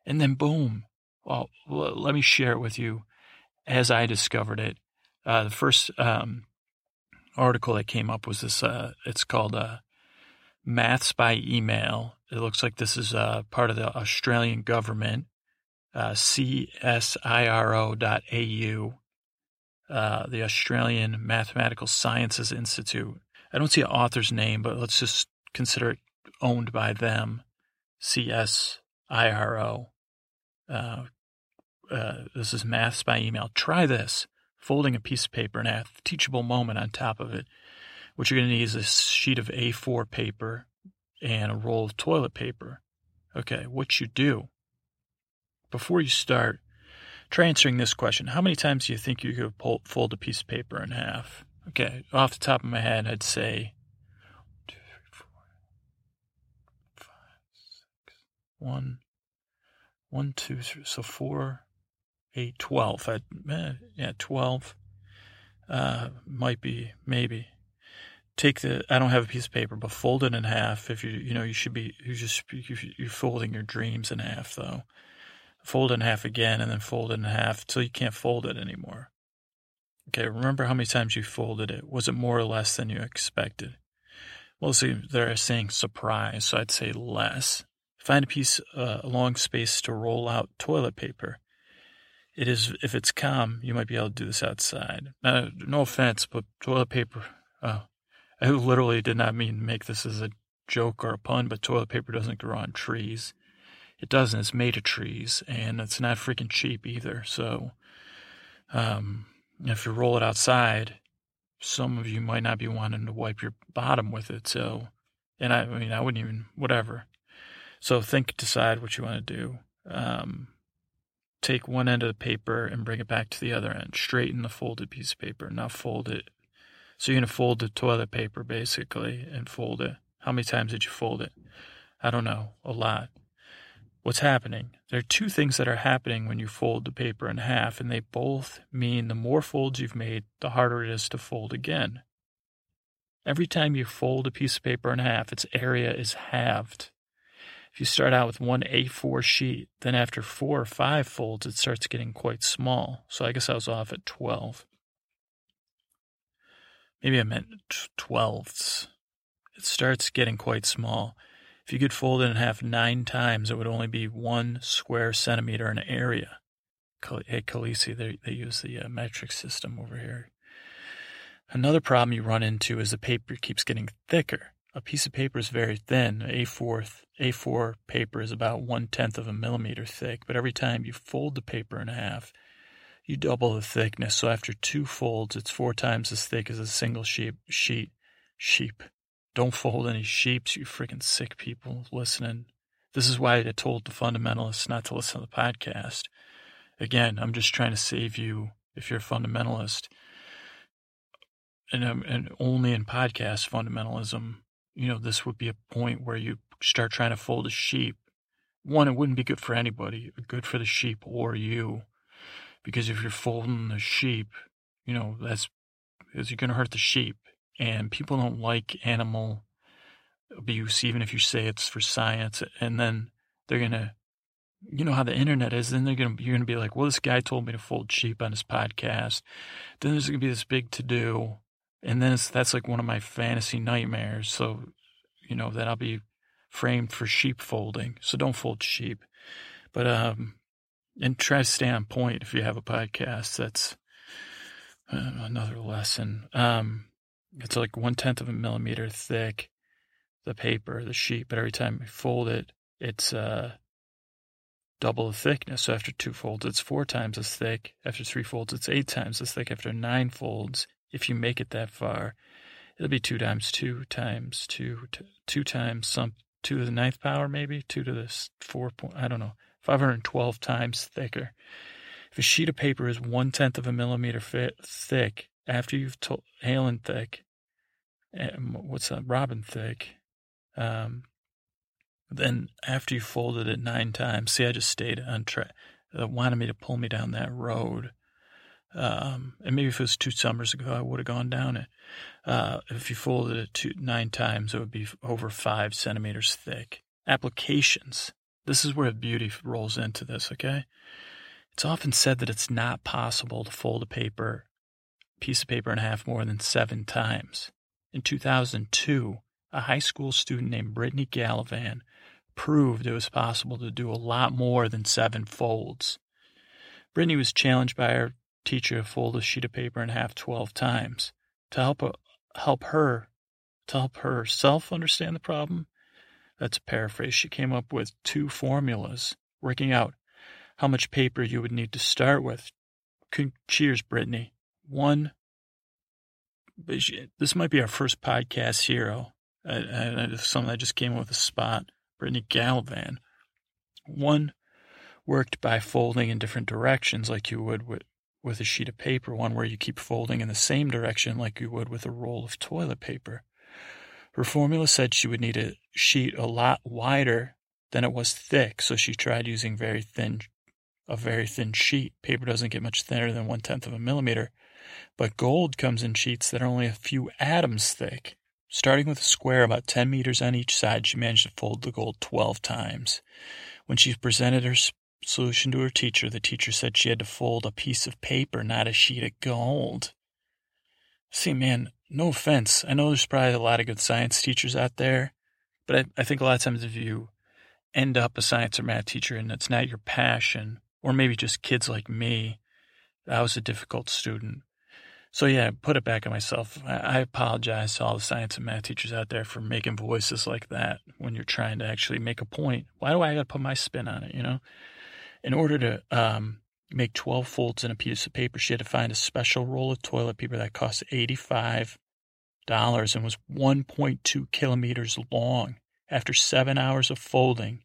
And then boom. Well, let me share it with you as I discovered it. Uh, the first um, article that came up was this. Uh, it's called uh, "Maths by Email." It looks like this is uh, part of the Australian government, uh, CSIRO.au, uh, the Australian Mathematical Sciences Institute. I don't see an author's name, but let's just consider it owned by them. CSIRO. Uh, uh, this is maths by email. Try this folding a piece of paper and a teachable moment on top of it. What you're going to need is a sheet of A4 paper and a roll of toilet paper. Okay, what you do before you start, try answering this question. How many times do you think you could pull, fold a piece of paper in half? Okay, off the top of my head, I'd say two, three, four, five, six, one, one, two, three, so four, a 12. I, eh, yeah, 12. Uh, might be, maybe. Take the, I don't have a piece of paper, but fold it in half. If you, you know, you should be, you just, you're folding your dreams in half though. Fold it in half again and then fold it in half until you can't fold it anymore. Okay, remember how many times you folded it. Was it more or less than you expected? Well, see, they're saying surprise, so I'd say less. Find a piece, uh, a long space to roll out toilet paper it is if it's calm, you might be able to do this outside. Uh, no offense, but toilet paper. Uh, I literally did not mean to make this as a joke or a pun, but toilet paper doesn't grow on trees. It doesn't. It's made of trees, and it's not freaking cheap either. So, um, if you roll it outside, some of you might not be wanting to wipe your bottom with it. So, and I, I mean, I wouldn't even whatever. So think, decide what you want to do. Um, take one end of the paper and bring it back to the other end. Straighten the folded piece of paper, not fold it. So you're going to fold the toilet paper basically and fold it. How many times did you fold it? I don't know. A lot. What's happening? There are two things that are happening when you fold the paper in half, and they both mean the more folds you've made, the harder it is to fold again. Every time you fold a piece of paper in half, its area is halved. If you start out with one A4 sheet, then after four or five folds, it starts getting quite small. So I guess I was off at 12. Maybe I meant twelfths. It starts getting quite small. If you could fold it in half nine times, it would only be one square centimeter in area. Hey, Khaleesi, they, they use the uh, metric system over here. Another problem you run into is the paper keeps getting thicker. A piece of paper is very thin. A4 A4 paper is about one tenth of a millimeter thick, but every time you fold the paper in half, you double the thickness. So after two folds, it's four times as thick as a single sheep. Sheet, sheep. Don't fold any sheeps, you freaking sick people listening. This is why I told the fundamentalists not to listen to the podcast. Again, I'm just trying to save you if you're a fundamentalist. And, and only in podcast fundamentalism you know, this would be a point where you start trying to fold a sheep. One, it wouldn't be good for anybody, good for the sheep or you. Because if you're folding the sheep, you know, that's is you're going to hurt the sheep. And people don't like animal abuse, even if you say it's for science. And then they're going to, you know how the internet is. Then they're going to, you're going to be like, well, this guy told me to fold sheep on his podcast. Then there's going to be this big to do and then that's like one of my fantasy nightmares. So, you know, that I'll be framed for sheep folding. So don't fold sheep. But, um, and try to stay on point if you have a podcast. That's uh, another lesson. Um, it's like one tenth of a millimeter thick, the paper, the sheet, but every time we fold it, it's, uh, double the thickness. So after two folds, it's four times as thick. After three folds, it's eight times as thick. After nine folds, if you make it that far, it'll be two times two times two, times some, two to the ninth power, maybe two to the four point, I don't know, 512 times thicker. If a sheet of paper is one tenth of a millimeter thick, after you've told Halen thick, what's that, Robin thick, um, Then after you folded it nine times, see, I just stayed on track. Uh, wanted me to pull me down that road. Um, and maybe if it was two summers ago, I would have gone down it. Uh, if you folded it two, nine times, it would be over five centimeters thick. Applications. This is where beauty rolls into this, okay? It's often said that it's not possible to fold a paper, piece of paper in half more than seven times. In 2002, a high school student named Britney Gallivan proved it was possible to do a lot more than seven folds. Britney was challenged by her teacher fold a sheet of paper in half 12 times. To help, uh, help her, to help herself understand the problem, that's a paraphrase. She came up with two formulas, working out how much paper you would need to start with. Cheers, Britney. One, this might be our first podcast hero. I, something I just came up with a spot. Britney Gallivan. One worked by folding in different directions like you would with, with a sheet of paper, one where you keep folding in the same direction like you would with a roll of toilet paper. Her formula said she would need a sheet a lot wider than it was thick, so she tried using very thin a very thin sheet. Paper doesn't get much thinner than one tenth of a millimeter, but gold comes in sheets that are only a few atoms thick. Starting with a square about 10 meters on each side, she managed to fold the gold 12 times. When she presented her solution to her teacher, the teacher said she had to fold a piece of paper, not a sheet of gold. See, man, no offense. I know there's probably a lot of good science teachers out there, but I, I think a lot of times if you end up a science or math teacher and it's not your passion, or maybe just kids like me, I was a difficult student. So yeah, put it back on myself. I apologize to all the science and math teachers out there for making voices like that when you're trying to actually make a point. Why do I got to put my spin on it? You know, in order to um, make 12 folds in a piece of paper, she had to find a special roll of toilet paper that cost 85 dollars and was 1.2 kilometers long. After seven hours of folding,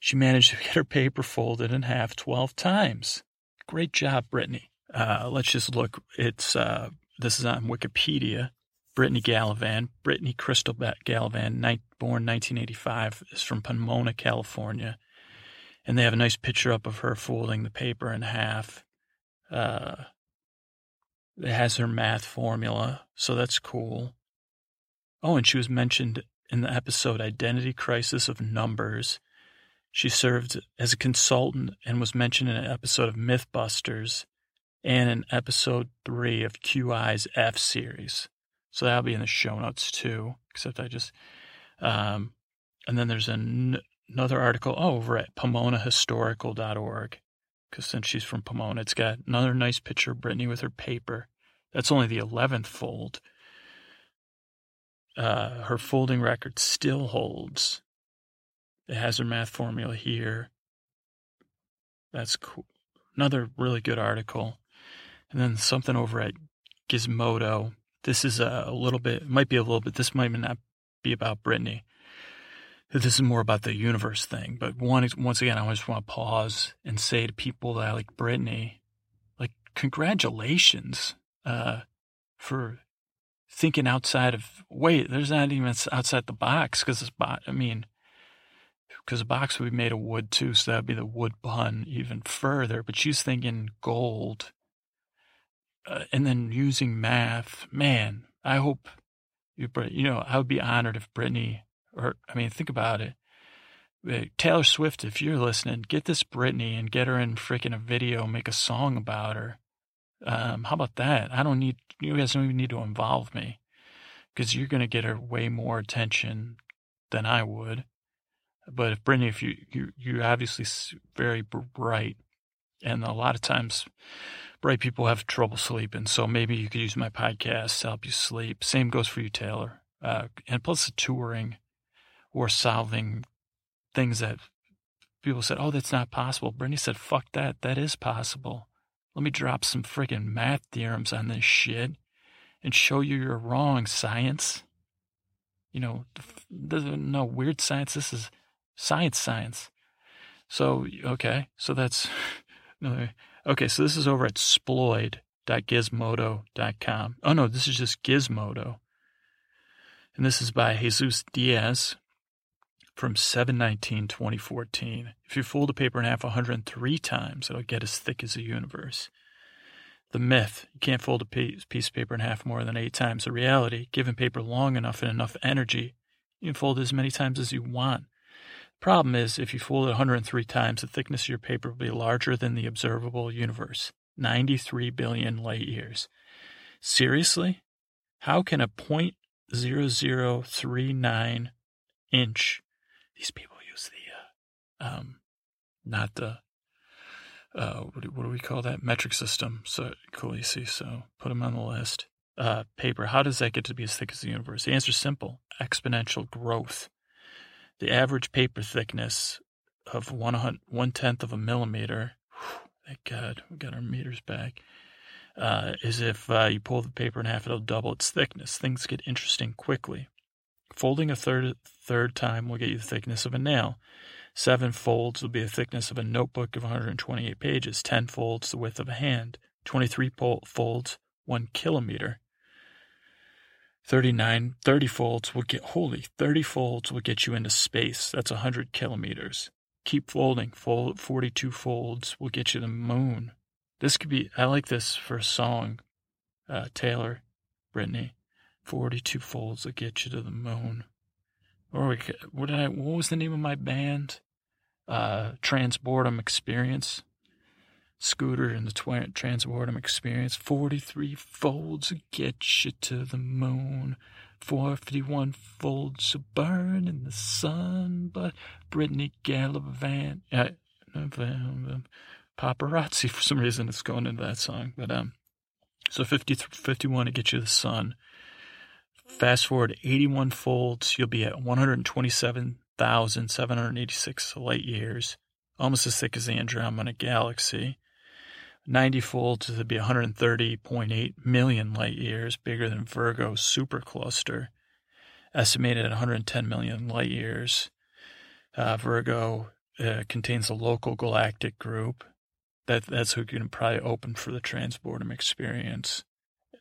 she managed to get her paper folded in half 12 times. Great job, Britney. Uh, let's just look. It's uh, this is on Wikipedia. Britney Gallivan, Britney Crystal Gallivan, born 1985, is from Pomona, California, and they have a nice picture up of her folding the paper in half. Uh, it has her math formula, so that's cool. Oh, and she was mentioned in the episode Identity Crisis of Numbers. She served as a consultant and was mentioned in an episode of Mythbusters and in episode three of QI's F series. So that'll be in the show notes too, except I just, um, and then there's an, another article oh, over at pomonahistorical.org because since she's from Pomona, it's got another nice picture of Britney with her paper. That's only the 11th fold. Uh, her folding record still holds. It has her math formula here. That's cool. Another really good article. And then something over at Gizmodo. This is a, little bit, might be a little bit, this might not be about Britney. This is more about the universe thing. But one, once again, I just want to pause and say to people that like Britney, like, congratulations uh, for thinking outside of, wait, there's not even outside the box because it's, I mean, because the box would be made of wood too, so that'd be the wood bun even further. But she's thinking gold uh, and then using math, man, I hope you, you know, I would be honored if Britney, or I mean, think about it. Taylor Swift, if you're listening, get this Britney and get her in freaking a video, make a song about her. Um, how about that? I don't need, you guys don't even need to involve me because you're going to get her way more attention than I would. But if Britney, if you, you, you're obviously very bright and a lot of times bright people have trouble sleeping. So maybe you could use my podcast to help you sleep. Same goes for you, Taylor. Uh, and plus the touring or solving things that people said, oh, that's not possible. Britney said, fuck that. That is possible. Let me drop some friggin' math theorems on this shit and show you you're wrong, science. You know, no weird science. This is science, science. So, okay. So that's, no, Okay, so this is over at sploid.gizmodo.com. Oh no, this is just Gizmodo. And this is by Jesus Diaz. From 719 2014. If you fold a paper in half 103 times, it'll get as thick as the universe. The myth you can't fold a piece of paper in half more than eight times. The reality given paper long enough and enough energy, you can fold it as many times as you want. The problem is, if you fold it 103 times, the thickness of your paper will be larger than the observable universe 93 billion light years. Seriously? How can a 0.0039 inch, these people use the, uh, um, not the, uh, what, do, what do we call that? Metric system. So, cool, you see. So, put them on the list. Uh, paper, how does that get to be as thick as the universe? The answer is simple exponential growth. The average paper thickness of one, one tenth of a millimeter, whew, thank God, we got our meters back, uh, is if uh, you pull the paper in half, it'll double its thickness. Things get interesting quickly. Folding a third third time will get you the thickness of a nail. Seven folds will be the thickness of a notebook of 128 pages. Ten folds, the width of a hand. 23 folds, one kilometer. 39, 30 folds will get, holy, 30 folds will get you into space. That's 100 kilometers. Keep folding. Fold, 42 folds will get you the moon. This could be, I like this for a song. Uh, Taylor, Britney, 42 folds will get you to the moon. Or we, what did I, what was the name of my band? Uh, Transboredom Experience. Scooter and the tw- Transboredom Experience. 43 folds will get you to the moon. 451 folds will burn in the sun. But Britney Gallivant, uh, paparazzi for some reason it's going into that song. But, um, so 50, 51 to get you the sun. Fast forward 81 folds, you'll be at 127,786 light years, almost as thick as the Andromeda Galaxy. 90 folds would be 130.8 million light years, bigger than Virgo's supercluster, estimated at 110 million light years. Uh, Virgo uh, contains a local galactic group. That that's who can probably open for the transboredom experience.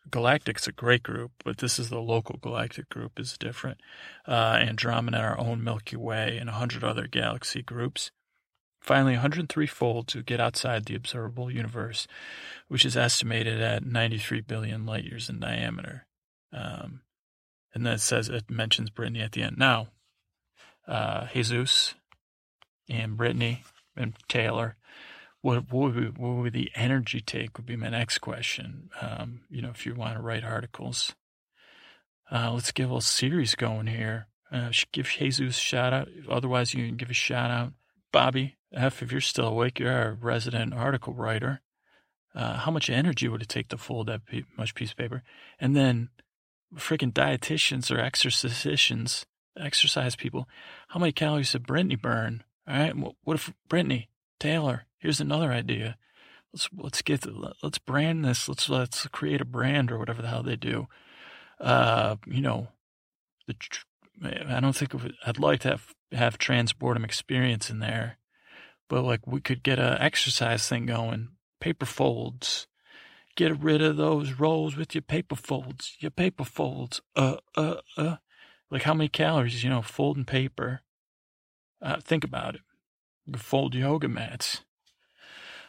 Galactic's a great group, but this is the local galactic group is different. Uh, Andromeda, our own Milky Way, and a hundred other galaxy groups. Finally, 103 folds to get outside the observable universe, which is estimated at 93 billion light years in diameter. Um, and then it says it mentions Britney at the end. Now, uh, Jesus and Britney and Taylor, what, what, would, what would the energy take? Would be my next question. Um, you know, if you want to write articles, uh, let's get a little series going here. Uh, give Jesus a shout out. Otherwise, you can give a shout out. Bobby, F, if you're still awake, you're our resident article writer. Uh, how much energy would it take to fold that much piece of paper? And then freaking dietitians or exercitians, exercise people, how many calories did Britney burn? All right. What if Britney, Taylor, here's another idea. Let's, let's get, let's brand this. Let's, let's create a brand or whatever the hell they do. Uh, you know, the, I don't think I'd like to have, have experience in there but like we could get a exercise thing going, paper folds. Get rid of those rolls with your paper folds. Your paper folds. Uh, uh, uh. Like how many calories, you know, folding paper. Uh, think about it. You fold yoga mats.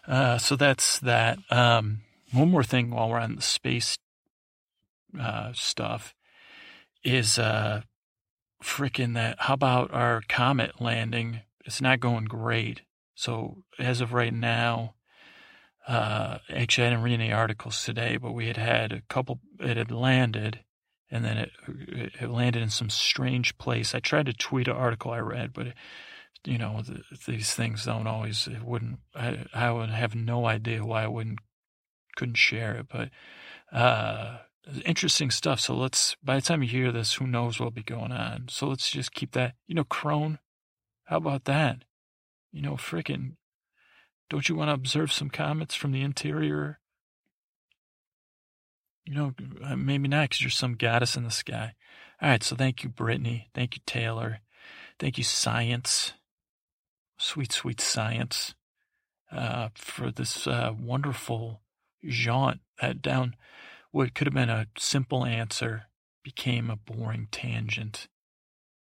Uh, so that's that. Um, one more thing while we're on the space uh, stuff is uh, freaking that. How about our comet landing? It's not going great. So as of right now, uh, actually, I didn't read any articles today, but we had had a couple. It had landed, and then it, it landed in some strange place. I tried to tweet an article I read, but it, you know the, these things don't always. It wouldn't. I, I would have no idea why I wouldn't couldn't share it, but uh, interesting stuff. So let's. By the time you hear this, who knows what'll be going on? So let's just keep that. You know, Crone. How about that? You know, frickin', don't you want to observe some comets from the interior? You know, uh, maybe not because you're some goddess in the sky. All right, so thank you, Britney. Thank you, Taylor. Thank you, science. Sweet, sweet science. Uh, for this uh, wonderful jaunt that down what could have been a simple answer became a boring tangent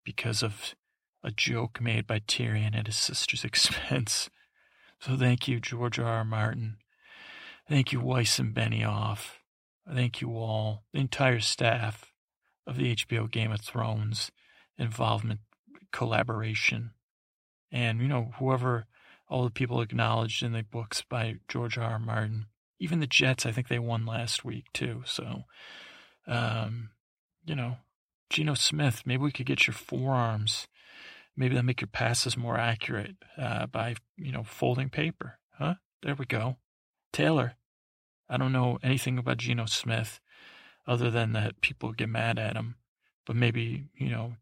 because of a joke made by Tyrion at his sister's expense. So thank you, George R. R. Martin. Thank you, Weiss and Benioff. Thank you all, the entire staff of the HBO Game of Thrones involvement, collaboration, and, you know, whoever, all the people acknowledged in the books by George R. R. Martin. Even the Jets, I think they won last week, too. So, um, you know, Geno Smith, maybe we could get your forearms. Maybe they'll make your passes more accurate uh, by, you know, folding paper. Huh? There we go. Taylor, I don't know anything about Geno Smith other than that people get mad at him. But maybe, you know,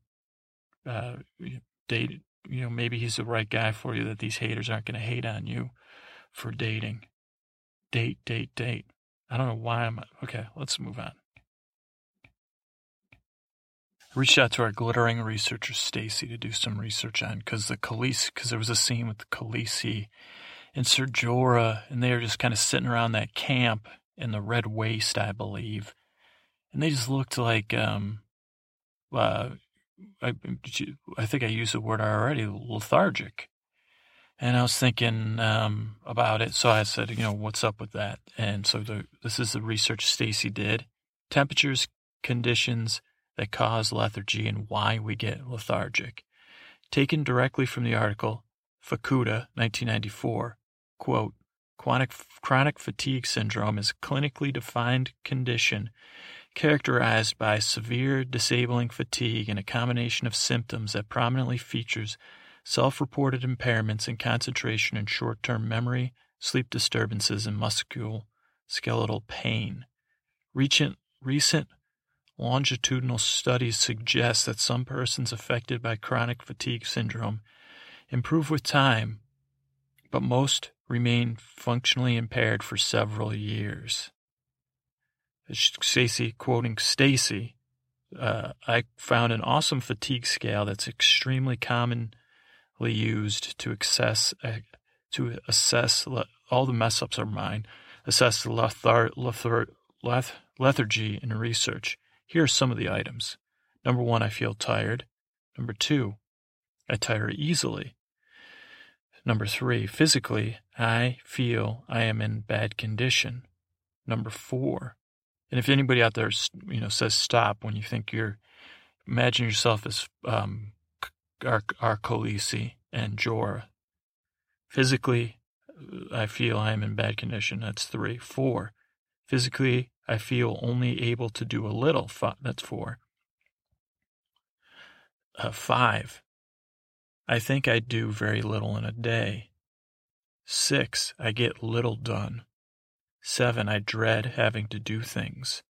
uh, date, you know, maybe he's the right guy for you that these haters aren't going to hate on you for dating. Date, date, date. I don't know why I'm. Okay, let's move on reached out to our glittering researcher Stacy to do some research on because the Khaleesi, because there was a scene with the Khaleesi and Ser Jorah, and they were just kind of sitting around that camp in the Red Waste, I believe, and they just looked like, um, uh, I, I think I used the word already, lethargic. And I was thinking um, about it, so I said, you know, what's up with that? And so the, this is the research Stacy did: temperatures, conditions, that cause lethargy and why we get lethargic. Taken directly from the article, Fukuda, 1994, quote, chronic, chronic fatigue syndrome is a clinically defined condition characterized by severe disabling fatigue and a combination of symptoms that prominently features self-reported impairments in concentration and short-term memory, sleep disturbances, and musculoskeletal pain. Recent, recent Longitudinal studies suggest that some persons affected by chronic fatigue syndrome improve with time, but most remain functionally impaired for several years. Stacy, quoting Stacy, uh, I found an awesome fatigue scale that's extremely commonly used to assess uh, to assess all the mess ups are mine, assess lethar, lethar, leth, lethargy in research. Here are some of the items. Number one, I feel tired. Number two, I tire easily. Number three, physically, I feel I am in bad condition. Number four, and if anybody out there, you know, says stop when you think you're, imagine yourself as um, our, our Khaleesi and Jorah. Physically, I feel I am in bad condition. That's three. Four, physically, I feel only able to do a little. That's four. Uh, five. I think I do very little in a day. Six. I get little done. Seven. I dread having to do things.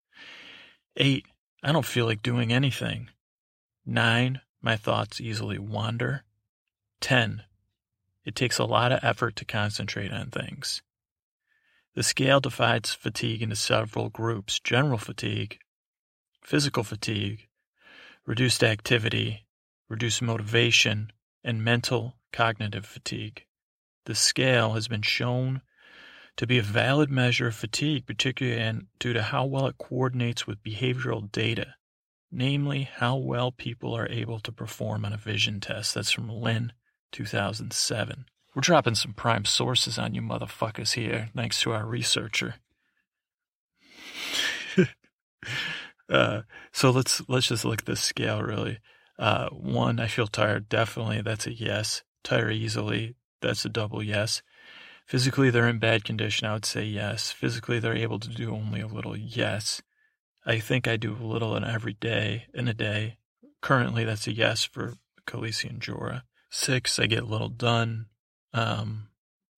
Eight. I don't feel like doing anything. Nine. My thoughts easily wander. Ten. It takes a lot of effort to concentrate on things. The scale divides fatigue into several groups general fatigue, physical fatigue, reduced activity, reduced motivation, and mental cognitive fatigue. The scale has been shown to be a valid measure of fatigue, particularly and due to how well it coordinates with behavioral data, namely how well people are able to perform on a vision test. That's from Lynn, 2007. We're dropping some prime sources on you motherfuckers here, thanks to our researcher. uh, so let's let's just look at this scale really. Uh, one, I feel tired. Definitely, that's a yes. Tire easily. That's a double yes. Physically, they're in bad condition. I would say yes. Physically, they're able to do only a little. Yes. I think I do a little in every day in a day. Currently, that's a yes for Khaleesi and Jorah. Six, I get a little done um,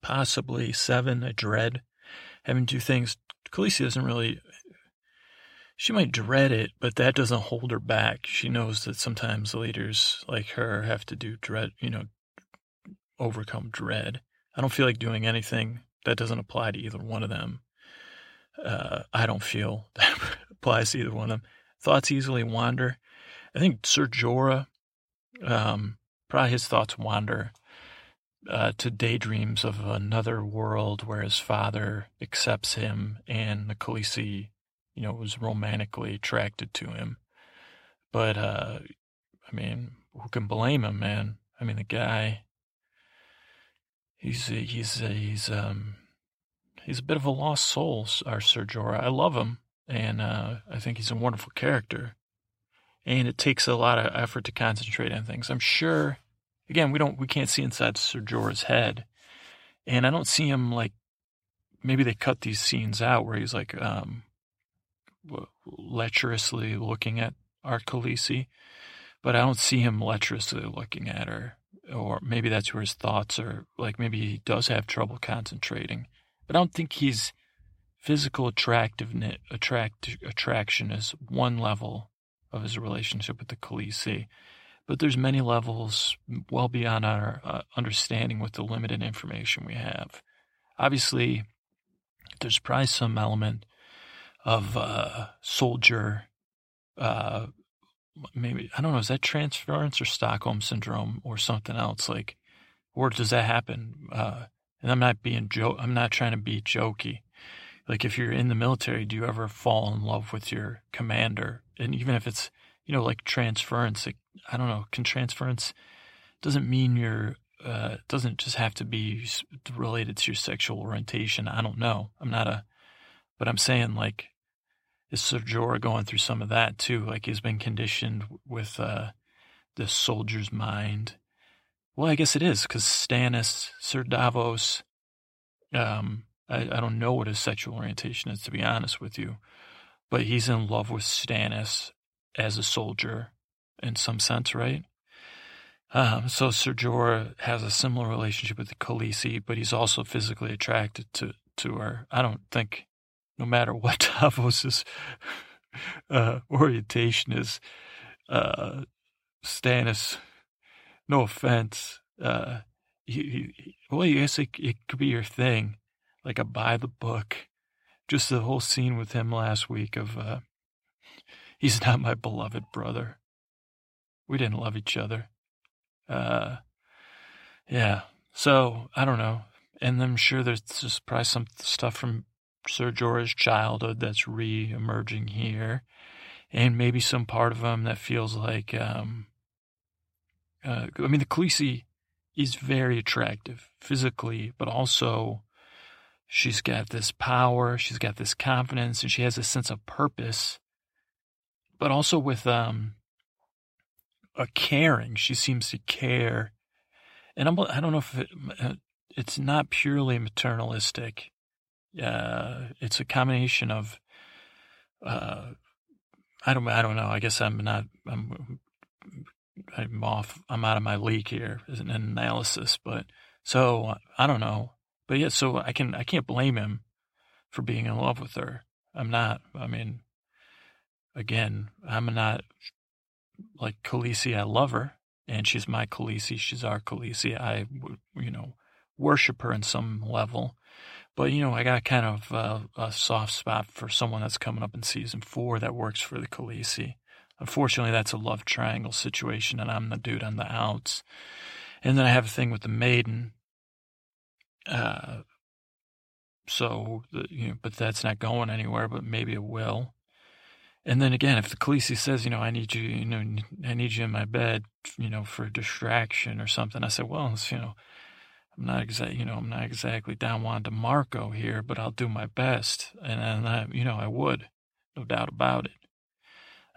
possibly seven, I dread having to do things. Khaleesi doesn't really, she might dread it, but that doesn't hold her back. She knows that sometimes leaders like her have to do dread, you know, overcome dread. I don't feel like doing anything that doesn't apply to either one of them. Uh, I don't feel that applies to either one of them. Thoughts easily wander. I think Ser Jorah, um, probably his thoughts wander uh, to daydreams of another world where his father accepts him and the Khaleesi, you know, was romantically attracted to him. But, uh, I mean, who can blame him, man? I mean, the guy, he's he's he's um he's a bit of a lost soul, our Ser Jorah. I love him, and uh, I think he's a wonderful character. And it takes a lot of effort to concentrate on things. I'm sure. Again, we don't we can't see inside Sir Jorah's head, and I don't see him like. Maybe they cut these scenes out where he's like um, lecherously looking at Art Khaleesi, but I don't see him lecherously looking at her. Or maybe that's where his thoughts are. Like maybe he does have trouble concentrating. But I don't think he's physical attractiveness, attract, attraction is one level of his relationship with the Khaleesi. But there's many levels well beyond our uh, understanding with the limited information we have. Obviously, there's probably some element of uh, soldier uh, maybe I don't know, is that transference or Stockholm syndrome or something else? Like, or does that happen? Uh, and I'm not being joke. I'm not trying to be jokey. Like, if you're in the military, do you ever fall in love with your commander? And even if it's, you know, like transference, like, I don't know, can transference doesn't mean you're. Uh, doesn't just have to be related to your sexual orientation. I don't know. I'm not a, but I'm saying like is Jorah going through some of that too? Like he's been conditioned with uh, the soldier's mind. Well, I guess it is because Stannis, Sir Davos. Um, I, I don't know what his sexual orientation is, to be honest with you, but he's in love with Stannis as a soldier in some sense, right? Um, so Ser Jorah has a similar relationship with the Khaleesi, but he's also physically attracted to to her. I don't think no matter what Davos's uh, orientation is. Uh, Stannis, no offense, uh, he, he, well, I guess it, it could be your thing, like a buy the book. Just the whole scene with him last week of, uh, he's not my beloved brother. We didn't love each other. Uh, yeah. So I don't know. And I'm sure there's just probably some stuff from Ser Jorah's childhood that's re-emerging here, and maybe some part of him that feels like, um, uh, I mean, the Khaleesi is very attractive physically, but also she's got this power, she's got this confidence, and she has a sense of purpose, but also with um, a caring. She seems to care, and I'm, I don't know if it, it's not purely maternalistic uh, it's a combination of uh, I don't I don't know. I guess I'm not I'm I'm off. I'm out of my league here as an analysis, but so I don't know. But yeah, so I can I can't blame him for being in love with her. I'm not. I mean, again, I'm not like Khaleesi. I love her, and she's my Khaleesi. She's our Khaleesi. I you know worship her in some level. But, you know, I got kind of uh, a soft spot for someone that's coming up in season four that works for the Khaleesi. Unfortunately, that's a love triangle situation, and I'm the dude on the outs. And then I have a thing with the maiden. Uh, so, you know, but that's not going anywhere, but maybe it will. And then again, if the Khaleesi says, you know, I need you, you know, I need you in my bed, you know, for distraction or something, I say, well, you know, I'm not exactly, you know, I'm not exactly Don Juan DeMarco here, but I'll do my best, and, and I, you know, I would, no doubt about it.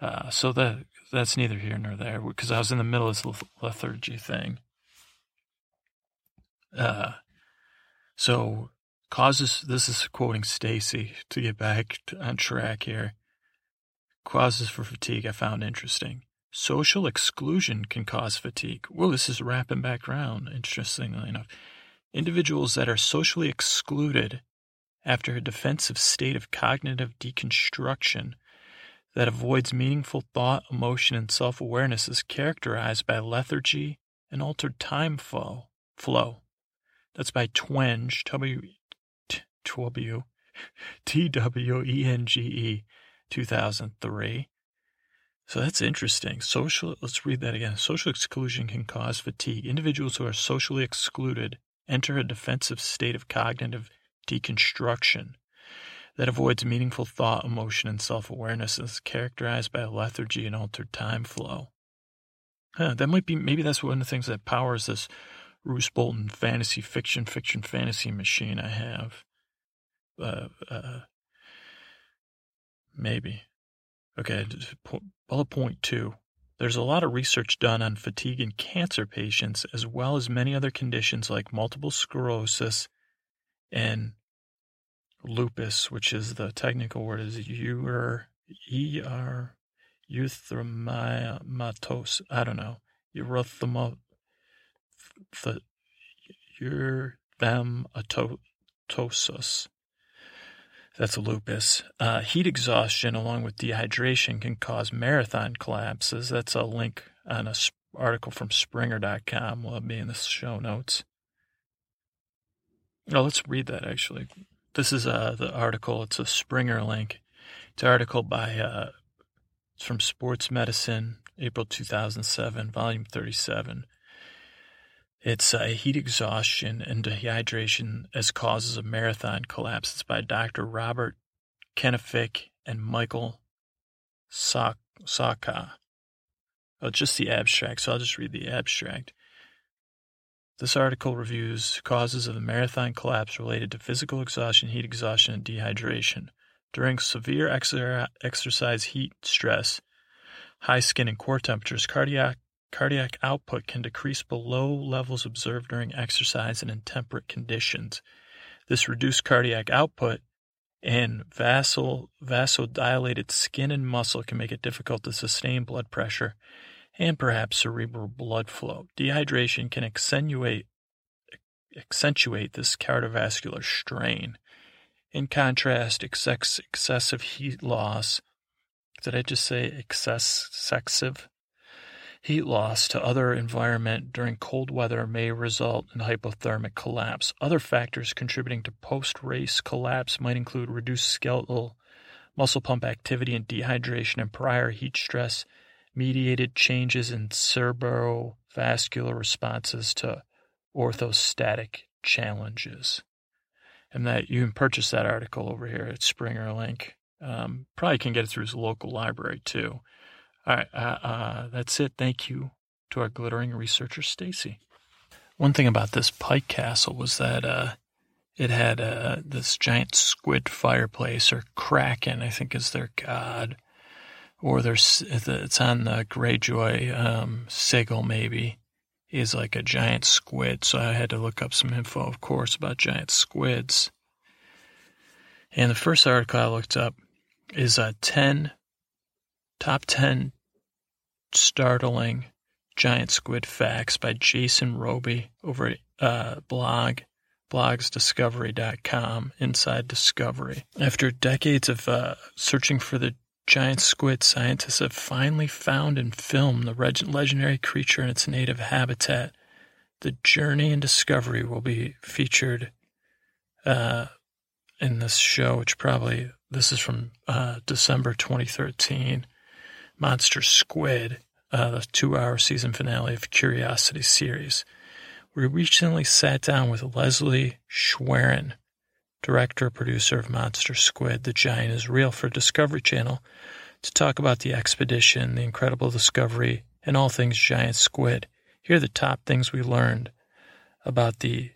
Uh, so that that's neither here nor there because I was in the middle of this lethargy thing. Uh, so causes. This is quoting Stacy to get back on track here. Causes for fatigue I found interesting. Social exclusion can cause fatigue. Well, this is wrapping back around, interestingly enough. Individuals that are socially excluded after a defensive state of cognitive deconstruction that avoids meaningful thought, emotion, and self awareness is characterized by lethargy and altered time flow. flow. That's by Twenge, T W E N G E, 2003. So that's interesting. Social, let's read that again. Social exclusion can cause fatigue. Individuals who are socially excluded enter a defensive state of cognitive deconstruction that avoids meaningful thought, emotion, and self awareness and is characterized by a lethargy and altered time flow. Huh, that might be, maybe that's one of the things that powers this Roose Bolton fantasy fiction, fiction, fantasy machine I have. Uh, uh, maybe. Okay, bullet point two. There's a lot of research done on fatigue in cancer patients, as well as many other conditions like multiple sclerosis and lupus, which is the technical word is ur, E-R, erythematosis. I don't know. Erythema, erythematosis. That's lupus. Uh, heat exhaustion, along with dehydration, can cause marathon collapses. That's a link on a article from Springer.com. Will be in the show notes. Oh, let's read that actually. This is uh, the article. It's a Springer link. It's an article by uh, it's from Sports Medicine, April 2007, volume 37. It's uh, heat exhaustion and dehydration as causes of marathon collapse. It's by Dr. Robert Kenefick and Michael Sawka. Oh, just the abstract, so I'll just read the abstract. This article reviews causes of the marathon collapse related to physical exhaustion, heat exhaustion, and dehydration. During severe exer- exercise heat stress, high skin and core temperatures, cardiac Cardiac output can decrease below levels observed during exercise and in temperate conditions. This reduced cardiac output and vasal, vasodilated skin and muscle can make it difficult to sustain blood pressure and perhaps cerebral blood flow. Dehydration can accentuate, accentuate this cardiovascular strain. In contrast, excess, excessive heat loss, did I just say excess, excessive? Heat loss to other environment during cold weather may result in hypothermic collapse. Other factors contributing to post-race collapse might include reduced skeletal muscle pump activity and dehydration and prior heat stress mediated changes in cerebrovascular responses to orthostatic challenges. And that you can purchase that article over here at Springer Link. Um, probably can get it through his local library too. All right, uh, uh, that's it. Thank you to our glittering researcher, Stacy. One thing about this Pyke Castle was that uh, it had uh, this giant squid fireplace, or kraken, I think is their god, or there's it's on the Greyjoy um, sigil maybe is like a giant squid. So I had to look up some info, of course, about giant squids. And the first article I looked up is a uh, 10 top 10 startling giant squid facts by Jason Roby over at uh, blog blogsdiscovery.com inside discovery. After decades of uh, searching for the giant squid scientists have finally found and filmed the legendary creature in its native habitat. The journey and discovery will be featured uh, in this show which probably this is from uh, december 2013 monster squid uh, the two hour season finale of Curiosity series. We recently sat down with Leslie Schwerin, director producer of Monster Squid, The Giant is Real for Discovery Channel, to talk about the expedition, the incredible discovery, and all things giant squid. Here are the top things we learned about the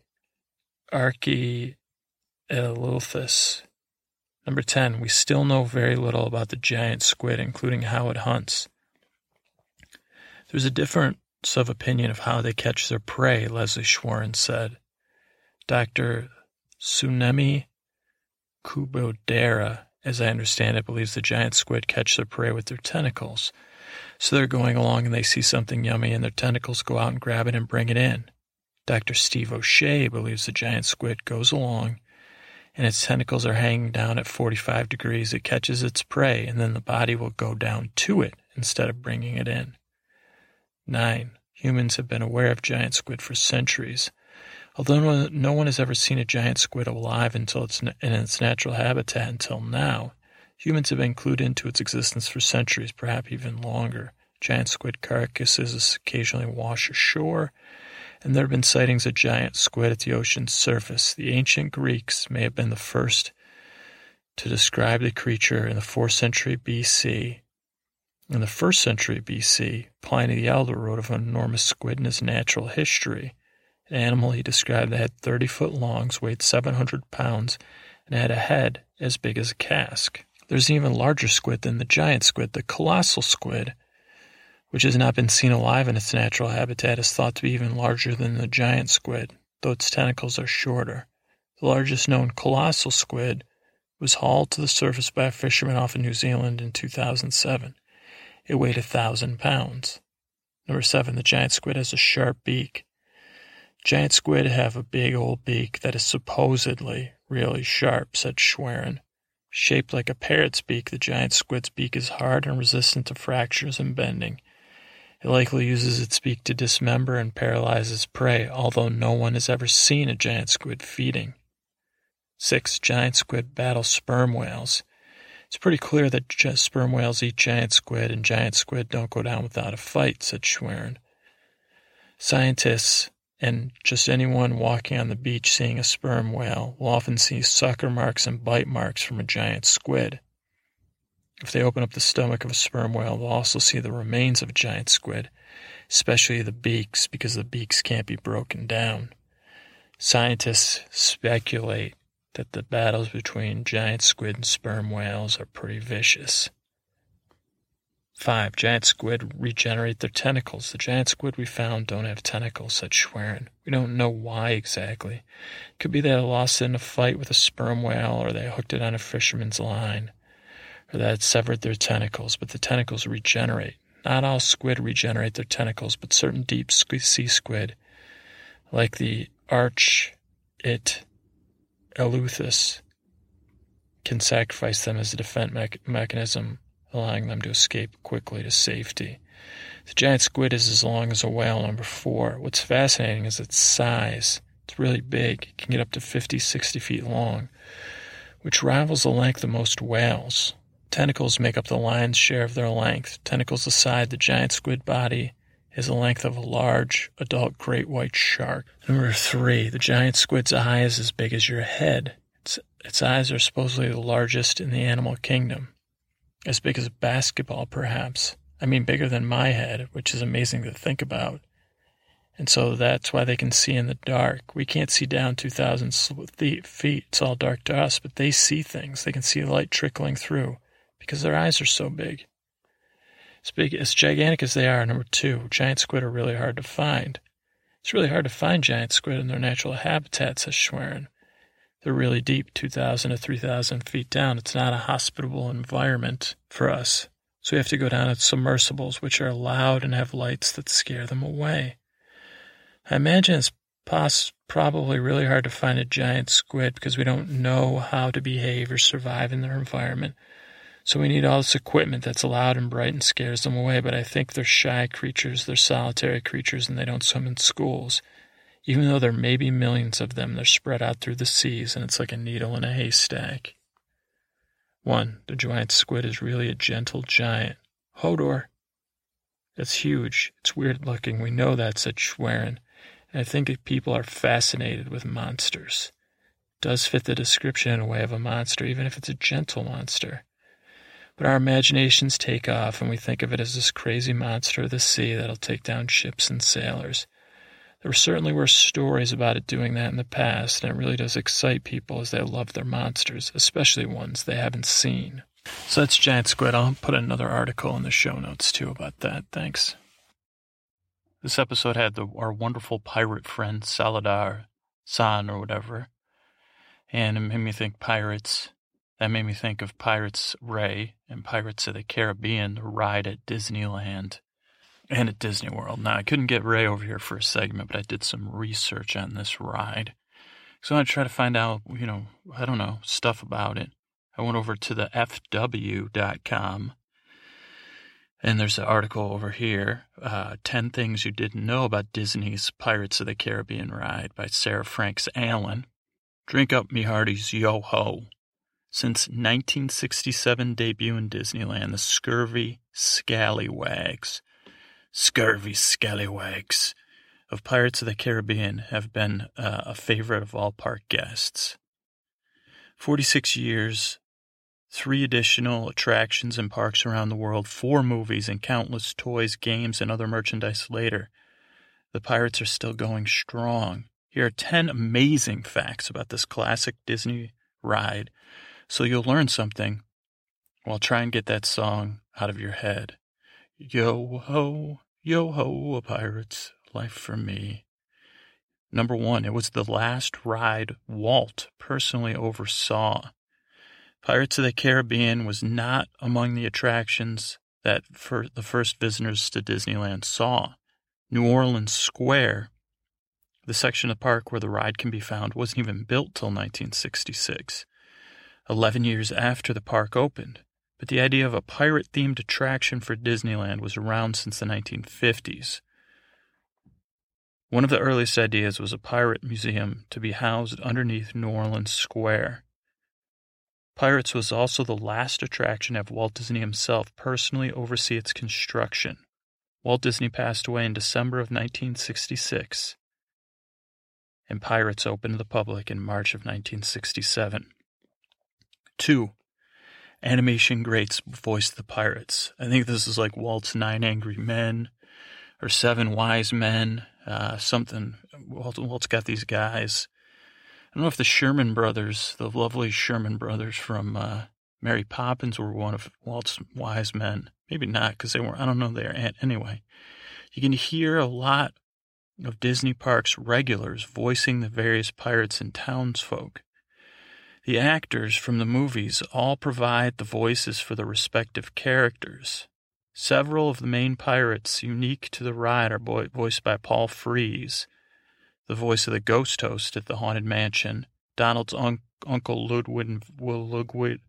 Architeuthis. Number 10, we still know very little about the giant squid, including how it hunts. There's a difference of opinion of how they catch their prey, Leslie Schwerin said. Dr. Tsunemi Kubodera, as I understand it, believes the giant squid catch their prey with their tentacles. So they're going along and they see something yummy and their tentacles go out and grab it and bring it in. Dr. Steve O'Shea believes the giant squid goes along and its tentacles are hanging down at 45 degrees. It catches its prey and then the body will go down to it instead of bringing it in. 9. Humans have been aware of giant squid for centuries. Although no one has ever seen a giant squid alive until it's in its natural habitat until now, humans have been clued into its existence for centuries, perhaps even longer. Giant squid carcasses occasionally wash ashore, and there have been sightings of giant squid at the ocean's surface. The ancient Greeks may have been the first to describe the creature in the 4th century BC In the first century BC, Pliny the Elder wrote of an enormous squid in his natural history. An animal he described that had 30 foot longs, weighed 700 pounds, and had a head as big as a cask. There's an even larger squid than the giant squid, the colossal squid, which has not been seen alive in its natural habitat, is thought to be even larger than the giant squid, though its tentacles are shorter. The largest known colossal squid was hauled to the surface by a fisherman off in New Zealand in 2007. It weighed a thousand pounds. Number seven, the giant squid has a sharp beak. Giant squid have a big old beak that is supposedly really sharp, said Schwerin. Shaped like a parrot's beak, the giant squid's beak is hard and resistant to fractures and bending. It likely uses its beak to dismember and paralyze its prey, although no one has ever seen a giant squid feeding. 6. Giant squid battle sperm whales. It's pretty clear that just sperm whales eat giant squid, and giant squid don't go down without a fight, said Schwerin. Scientists and just anyone walking on the beach seeing a sperm whale will often see sucker marks and bite marks from a giant squid. If they open up the stomach of a sperm whale, they'll also see the remains of a giant squid, especially the beaks, because the beaks can't be broken down. Scientists speculate that the battles between giant squid and sperm whales are pretty vicious. 5. Giant squid regenerate their tentacles. The giant squid we found don't have tentacles, said Schwerin. We don't know why exactly. It could be they lost it in a fight with a sperm whale, or they hooked it on a fisherman's line, or that it severed their tentacles, but the tentacles regenerate. Not all squid regenerate their tentacles, but certain deep sea squid, like the arch it can sacrifice them as a defense me- mechanism allowing them to escape quickly to safety. The giant squid is as long as a whale, number four. What's fascinating is its size. It's really big, it can get up to 50, 60 feet long, which rivals the length of most whales. Tentacles make up the lion's share of their length. Tentacles aside, the giant squid body is the length of a large adult great white shark. Number three, the giant squid's eye is as big as your head. Its, its eyes are supposedly the largest in the animal kingdom as big as a basketball, perhaps. I mean, bigger than my head, which is amazing to think about. And so that's why they can see in the dark. We can't see down 2,000 feet. It's all dark to us, but they see things. They can see light trickling through because their eyes are so big. As big, as gigantic as they are, number two, giant squid are really hard to find. It's really hard to find giant squid in their natural habitat, says Schwerin. They're really deep, 2,000 to 3,000 feet down. It's not a hospitable environment for us. So we have to go down at submersibles, which are loud and have lights that scare them away. I imagine it's probably really hard to find a giant squid because we don't know how to behave or survive in their environment. So we need all this equipment that's loud and bright and scares them away. But I think they're shy creatures, they're solitary creatures, and they don't swim in schools. Even though there may be millions of them, they're spread out through the seas, and it's like a needle in a haystack. 1. The giant squid is really a gentle giant. Hodor. That's huge. It's weird looking. We know that, said Schwerin. And I think people are fascinated with monsters. It does fit the description in a way of a monster, even if it's a gentle monster. But our imaginations take off, and we think of it as this crazy monster of the sea that'll take down ships and sailors. There certainly were stories about it doing that in the past, and it really does excite people as they love their monsters, especially ones they haven't seen. So that's Giant Squid. I'll put another article in the show notes too about that. Thanks. This episode had the, our wonderful pirate friend Salladhor Saan or whatever, and it made me think pirates. That made me think of Pirates Ray and Pirates of the Caribbean, the ride at Disneyland and at Disney World. Now, I couldn't get Ray over here for a segment, but I did some research on this ride. So I tried to find out, you know, I don't know, stuff about it. I went over to the FW.com, and there's an article over here uh, 10 Things You Didn't Know About Disney's Pirates of the Caribbean Ride by Sarah Franks Allen. Drink up me hearties, yo ho. Since 1967 debut in Disneyland, the scurvy scallywags scurvy scallywags of Pirates of the Caribbean have been uh, a favorite of all park guests. 46 years three additional attractions and parks around the world, four movies, and countless toys, games, and other merchandise later, the Pirates are still going strong. Here are 10 amazing facts about this classic Disney ride so you'll learn something while try and get that song out of your head. Yo ho, yo ho, a pirate's life for me. Number one, it was the last ride Walt personally oversaw. Pirates of the Caribbean was not among the attractions that the first visitors to Disneyland saw. New Orleans Square, the section of the park where the ride can be found, wasn't even built till 1966, 11 years after the park opened. But the idea of a pirate themed attraction for Disneyland was around since the 1950s. One of the earliest ideas was a pirate museum to be housed underneath New Orleans Square. Pirates was also the last attraction to have Walt Disney himself personally oversee its construction. Walt Disney passed away in December of 1966, and Pirates opened to the public in March of 1967. Two, animation greats voiced the pirates. I think this is like Walt's Nine Angry Men or Seven Wise Men, uh, something. Walt, Walt's got these guys. I don't know if the Sherman brothers, the lovely Sherman brothers from uh, Mary Poppins, were one of Walt's wise men. Maybe not, because they were, I don't know, they're anyway. You can hear a lot of Disney Parks regulars voicing the various pirates and townsfolk. The actors from the movies all provide the voices for the respective characters. Several of the main pirates unique to the ride are voiced by Paul Frees, the voice of the ghost host at the Haunted Mansion, Donald's un- uncle Ludwig, Ludwig,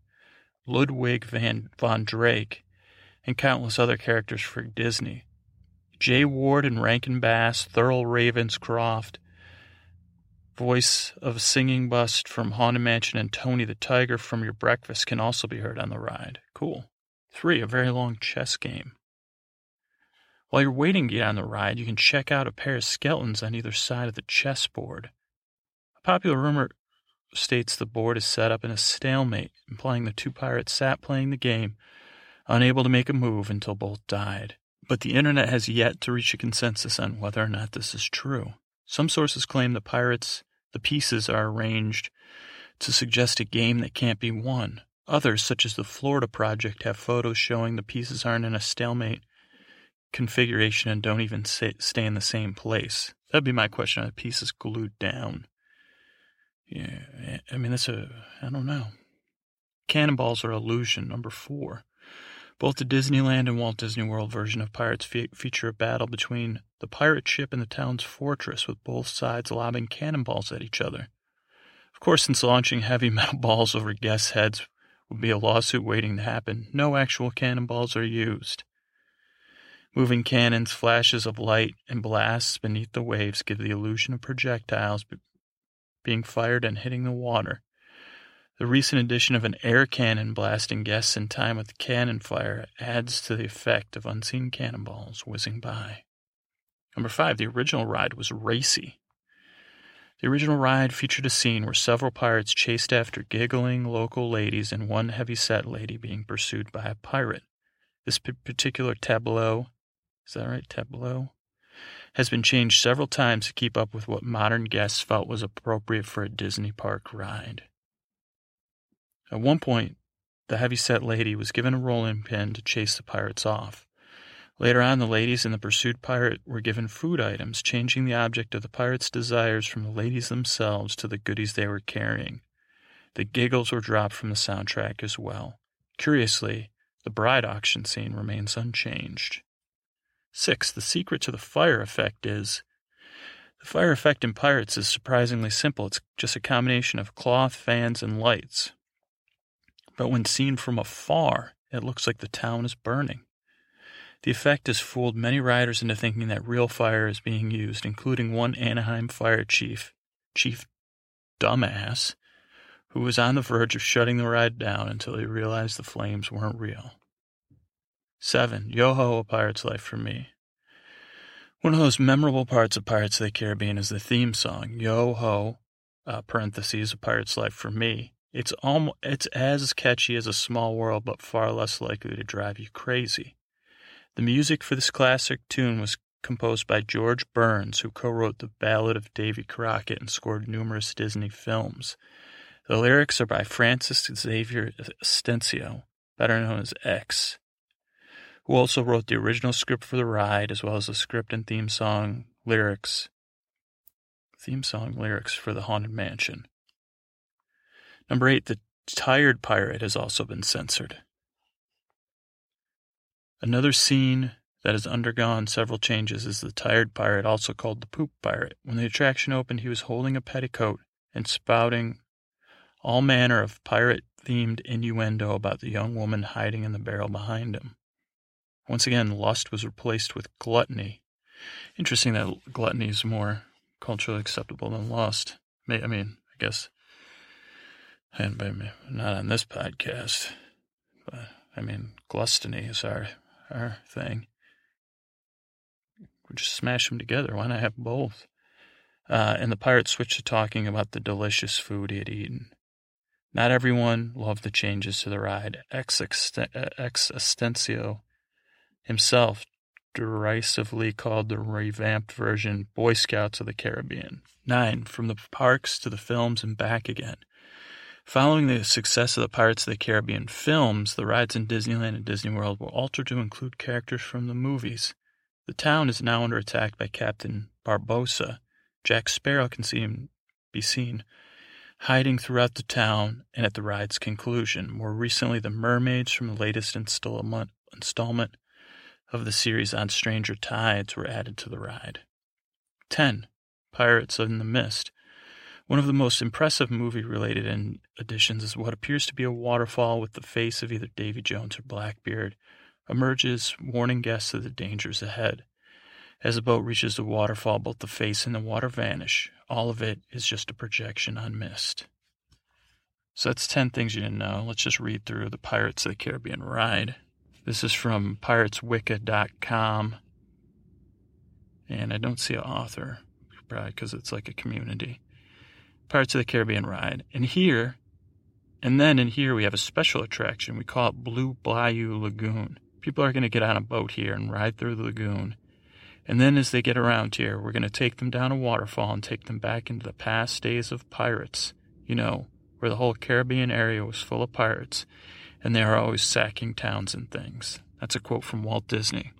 Ludwig Van, Von Drake, and countless other characters for Disney. Jay Ward and Rankin Bass, Thurl Ravenscroft, voice of a Singing Bust from Haunted Mansion, and Tony the Tiger from Your Breakfast can also be heard on the ride. Cool. Three, a very long chess game. While you're waiting to get on the ride, you can check out a pair of skeletons on either side of the chessboard. A popular rumor states the board is set up in a stalemate, implying the two pirates sat playing the game unable to make a move until both died. But the internet has yet to reach a consensus on whether or not this is true. Some sources claim the pirates, the pieces are arranged to suggest a game that can't be won. Others, such as the Florida Project, have photos showing the pieces aren't in a stalemate configuration and don't even stay in the same place. That'd be my question. Are the pieces glued down? Yeah, I mean, that's a, I don't know. Cannonballs are illusion, number four. Both the Disneyland and Walt Disney World version of Pirates fe- feature a battle between the pirate ship and the town's fortress, with both sides lobbing cannonballs at each other. Of course, since launching heavy metal balls over guests' heads would be a lawsuit waiting to happen, no actual cannonballs are used. Moving cannons, flashes of light, and blasts beneath the waves give the illusion of projectiles being fired and hitting the water. The recent addition of an air cannon blasting guests in time with cannon fire adds to the effect of unseen cannonballs whizzing by. Number five, the original ride was racy. The original ride featured a scene where several pirates chased after giggling local ladies and one heavy-set lady being pursued by a pirate. This particular tableau, is that right, tableau, has been changed several times to keep up with what modern guests felt was appropriate for a Disney park ride. At one point, the heavy-set lady was given a rolling pin to chase the pirates off. Later on, the ladies and the pursued pirate were given food items, changing the object of the pirates' desires from the ladies themselves to the goodies they were carrying. The giggles were dropped from the soundtrack as well. Curiously, the bride auction scene remains unchanged. Six, the secret to the fire effect is the fire effect in Pirates is surprisingly simple. It's just a combination of cloth, fans, and lights but when seen from afar, it looks like the town is burning. The effect has fooled many riders into thinking that real fire is being used, including one Anaheim fire chief, Chief Dumbass, who was on the verge of shutting the ride down until he realized the flames weren't real. 7. Yo ho, a pirate's life for me. One of those memorable parts of Pirates of the Caribbean is the theme song, Yo ho, uh, parentheses, a pirate's life for me, It's almost it's as catchy as a small world, but far less likely to drive you crazy. The music for this classic tune was composed by George Bruns, who co-wrote the Ballad of Davy Crockett and scored numerous Disney films. The lyrics are by Francis Xavier Atencio, better known as X, who also wrote the original script for the ride, as well as the script and theme song lyrics. Theme song lyrics for the Haunted Mansion. Number eight, the tired pirate has also been censored. Another scene that has undergone several changes is the tired pirate, also called the poop pirate. When the attraction opened, he was holding a petticoat and spouting all manner of pirate themed innuendo about the young woman hiding in the barrel behind him. Once again, lust was replaced with gluttony. Interesting that gluttony is more culturally acceptable than lust. I mean, I guess and by me, not on this podcast, but I mean, gluttony is our our thing. We just smash them together. Why not have both? Uh, and the pirate switched to talking about the delicious food he had eaten. Not everyone loved the changes to the ride. X, X himself derisively called the revamped version Boy Scouts of the Caribbean. Nine, from the parks to the films and back again. Following the success of the Pirates of the Caribbean films, the rides in Disneyland and Disney World were altered to include characters from the movies. The town is now under attack by Captain Barbossa. Jack Sparrow can see him, be seen hiding throughout the town and at the ride's conclusion. More recently, the mermaids from the latest installment, installment of the series on Stranger Tides were added to the ride. 10. Pirates in the Mist. One of the most impressive movie related additions is what appears to be a waterfall with the face of either Davy Jones or Blackbeard emerges, warning guests of the dangers ahead. As the boat reaches the waterfall, both the face and the water vanish. All of it is just a projection on mist. So that's 10 things you didn't know. Let's just read through the Pirates of the Caribbean ride. This is from pirateswicca.com. And I don't see an author, probably because it's like a community. Pirates of the Caribbean ride. And here, and then in here, we have a special attraction. We call it Blue Bayou Lagoon. People are going to get on a boat here and ride through the lagoon. And then as they get around here, we're going to take them down a waterfall and take them back into the past days of pirates. You know, where the whole Caribbean area was full of pirates, and they are always sacking towns and things. That's a quote from Walt Disney.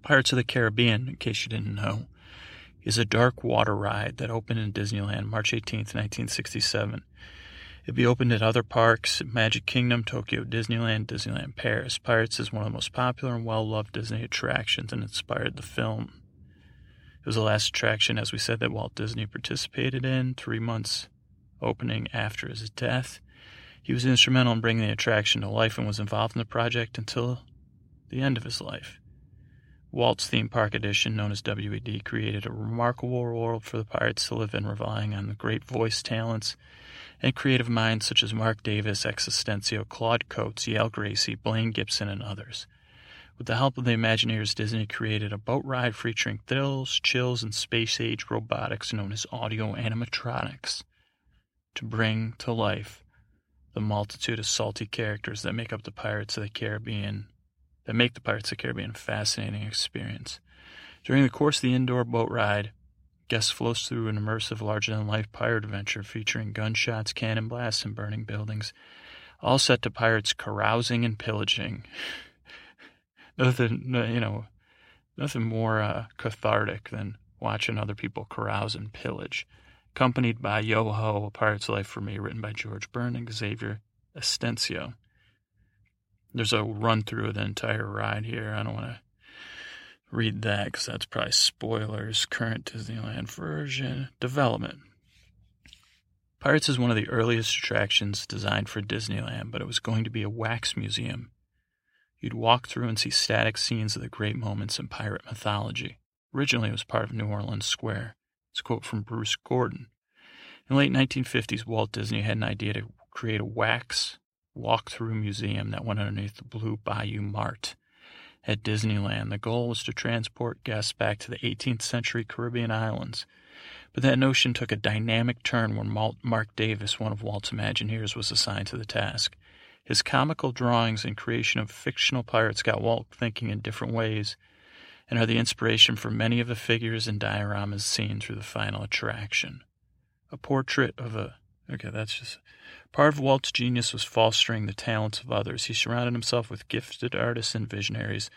Pirates of the Caribbean, in case you didn't know, is a dark water ride that opened in Disneyland March 18, 1967. It'd be opened at other parks, Magic Kingdom, Tokyo Disneyland, Disneyland Paris. Pirates is one of the most popular and well loved Disney attractions and inspired the film. It was the last attraction, as we said, that Walt Disney participated in three months opening after his death. He was instrumental in bringing the attraction to life and was involved in the project until the end of his life. Walt's theme park edition, known as WED, created a remarkable world for the pirates to live in, relying on the great voice talents and creative minds such as Marc Davis, X Atencio, Claude Coats, Yale Gracey, Blaine Gibson, and others. With the help of the Imagineers, Disney created a boat ride featuring thrills, chills, and space age robotics known as audio animatronics to bring to life the multitude of salty characters that make up the Pirates of the Caribbean that make the Pirates of the Caribbean a fascinating experience. During the course of the indoor boat ride, guests float through an immersive, larger than life pirate adventure featuring gunshots, cannon blasts, and burning buildings, all set to pirates carousing and pillaging. nothing, you know, nothing more uh, cathartic than watching other people carouse and pillage. Accompanied by Yo Ho, A Pirate's Life for Me, written by George Byrne and Xavier Atencio. There's a run through of the entire ride here. I don't want to read that because that's probably spoilers. Current Disneyland version development. Pirates is one of the earliest attractions designed for Disneyland, but it was going to be a wax museum. You'd walk through and see static scenes of the great moments in pirate mythology. Originally, it was part of New Orleans Square. It's a quote from Bruce Gordon. In the late 1950s, Walt Disney had an idea to create a wax walk-through museum that went underneath the Blue Bayou Mart. at Disneyland. The goal was to transport guests back to the 18th century Caribbean islands. But that notion took a dynamic turn when Marc Davis, one of Walt's Imagineers, was assigned to the task. His comical drawings and creation of fictional pirates got Walt thinking in different ways and are the inspiration for many of the figures and dioramas seen through the final attraction. A portrait of a. Okay, that's just. Part of Walt's genius was fostering the talents of others. He surrounded himself with gifted artists and visionaries,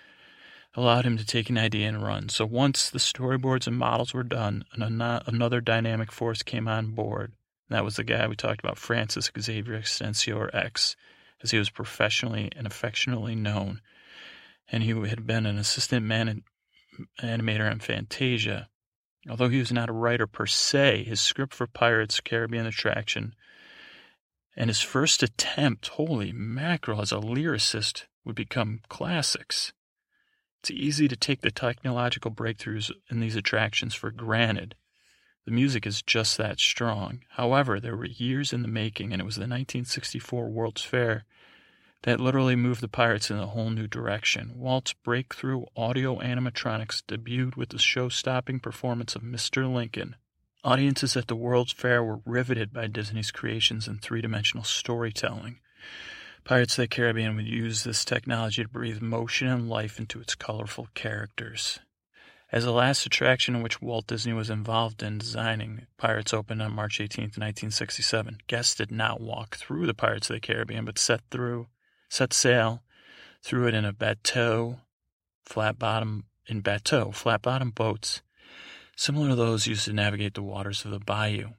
allowed him to take an idea and run. So once the storyboards and models were done, another dynamic force came on board. That was the guy we talked about, Francis Xavier Excelsior X, as he was professionally and affectionately known. And he had been an assistant man- animator on Fantasia. Although he was not a writer per se, his script for Pirates Caribbean Attraction and his first attempt, holy mackerel, as a lyricist would become classics. It's easy to take the technological breakthroughs in these attractions for granted. The music is just that strong. However, there were years in the making, and it was the 1964 World's Fair that literally moved the Pirates in a whole new direction. Walt's breakthrough audio animatronics debuted with the show stopping performance of Mr. Lincoln. Audiences at the World's Fair were riveted by Disney's creations in three dimensional storytelling. Pirates of the Caribbean would use this technology to breathe motion and life into its colorful characters. As the last attraction in which Walt Disney was involved in designing, Pirates opened on March 18, 1967. Guests did not walk through the Pirates of the Caribbean, but set through set sail through it in a bateau, flat bottom in bateau, flat bottom boats, similar to those used to navigate the waters of the bayou.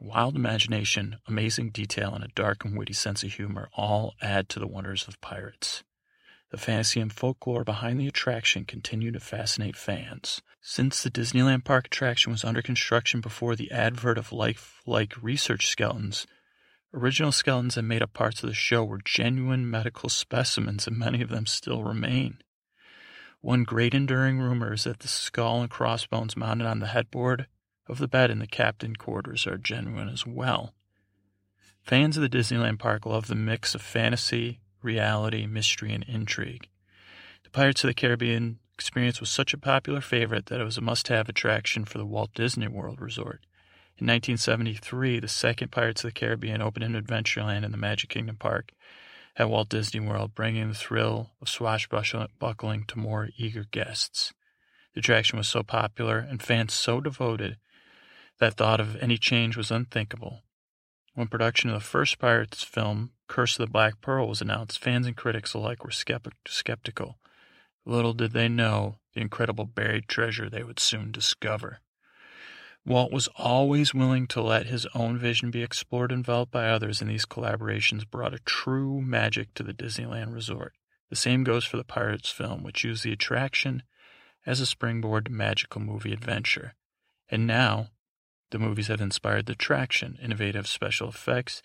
Wild imagination, amazing detail, and a dark and witty sense of humor all add to the wonders of pirates. The fantasy and folklore behind the attraction continue to fascinate fans. Since the Disneyland Park attraction was under construction before the advert of life-like research skeletons, Original skeletons and made up parts of the show were genuine medical specimens, and many of them still remain. One great enduring rumor is that the skull and crossbones mounted on the headboard of the bed in the captain quarters are genuine as well. Fans of the Disneyland park love the mix of fantasy, reality, mystery, and intrigue. The Pirates of the Caribbean experience was such a popular favorite that it was a must have attraction for the Walt Disney World Resort. In 1973, the second Pirates of the Caribbean opened in Adventureland in the Magic Kingdom Park at Walt Disney World, bringing the thrill of swashbuckling to more eager guests. The attraction was so popular and fans so devoted that thought of any change was unthinkable. When production of the first Pirates film, Curse of the Black Pearl, was announced, fans and critics alike were skeptical. Little did they know the incredible buried treasure they would soon discover. Walt was always willing to let his own vision be explored and developed by others, and these collaborations brought a true magic to the Disneyland resort. The same goes for the Pirates film, which used the attraction as a springboard to magical movie adventure. And now, the movies have inspired the attraction, innovative special effects,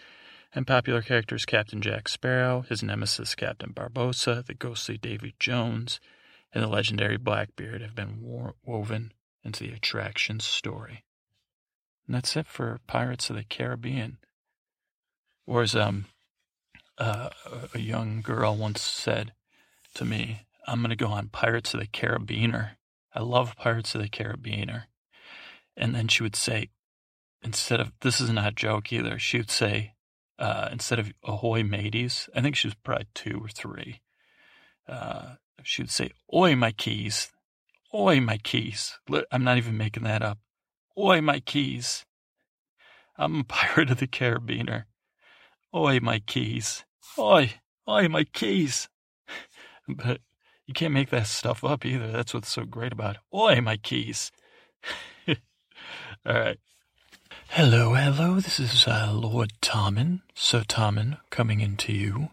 and popular characters Captain Jack Sparrow, his nemesis Captain Barbossa, the ghostly Davy Jones, and the legendary Blackbeard have been woven into the attraction's story. And that's it for Pirates of the Caribbean. Or as um, uh, a young girl once said to me, I'm going to go on Pirates of the Caribbeaner. I love Pirates of the Caribbeaner. And then she would say, instead of, this is not a joke either, she would say, uh, instead of ahoy mateys, I think she was probably two or three, uh, she would say, Oi, my keys. Oi, my keys. I'm not even making that up. Oi, my keys. I'm a pirate of the Caribbeaner. Oi, my keys. Oi, oi, my keys. but you can't make that stuff up either. That's what's so great about it. Oi, my keys. All right. Hello, hello. This is uh, Lord Tommen, Sir Tommen, coming into you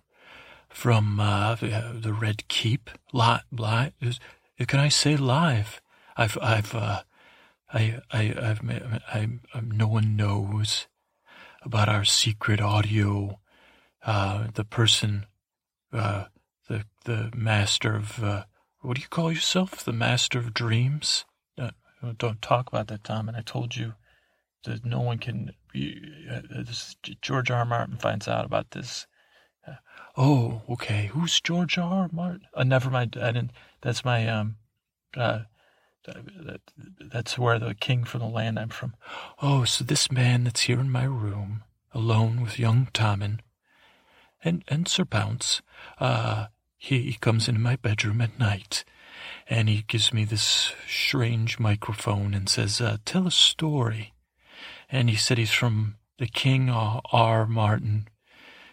from uh, the Red Keep. Live, live. Can I say live? I've, I've, uh, I, I, I've, I, I, no one knows about our secret audio. Uh, the person, uh, the the master of uh, what do you call yourself? The master of dreams. Don't talk about that, Tom. And I told you that no one can. Uh, this, George R. R. Martin finds out about this. Uh, oh, okay. Who's George R. R. Martin? Uh, never mind. I didn't. That's my um, uh, that, that's where the king from the land I'm from. Oh, so this man that's here in my room, alone with young Tommen, and and Sir Pounce, uh, he, he comes into my bedroom at night, and he gives me this strange microphone and says, uh, "Tell a story." And he said he's from the King R. R. Martin,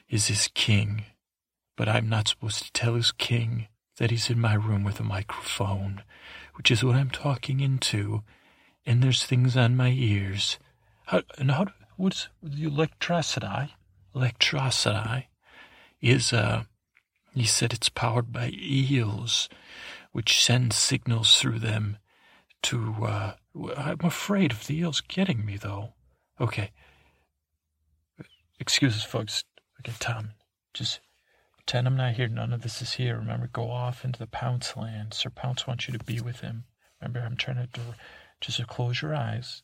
is his king, but I'm not supposed to tell his king that he's in my room with a microphone, which is what I'm talking into, and there's things on my ears. How, and how, what's the electricity? Electricity is, uh, he said it's powered by eels, which send signals through them to, uh, I'm afraid of the eels getting me, though. Okay. Excuses, folks. Okay, Tom, just pretend I'm not here. None of this is here. Remember, go off into the Pounce land. Sir Pounce wants you to be with him. Remember, I'm trying to just close your eyes.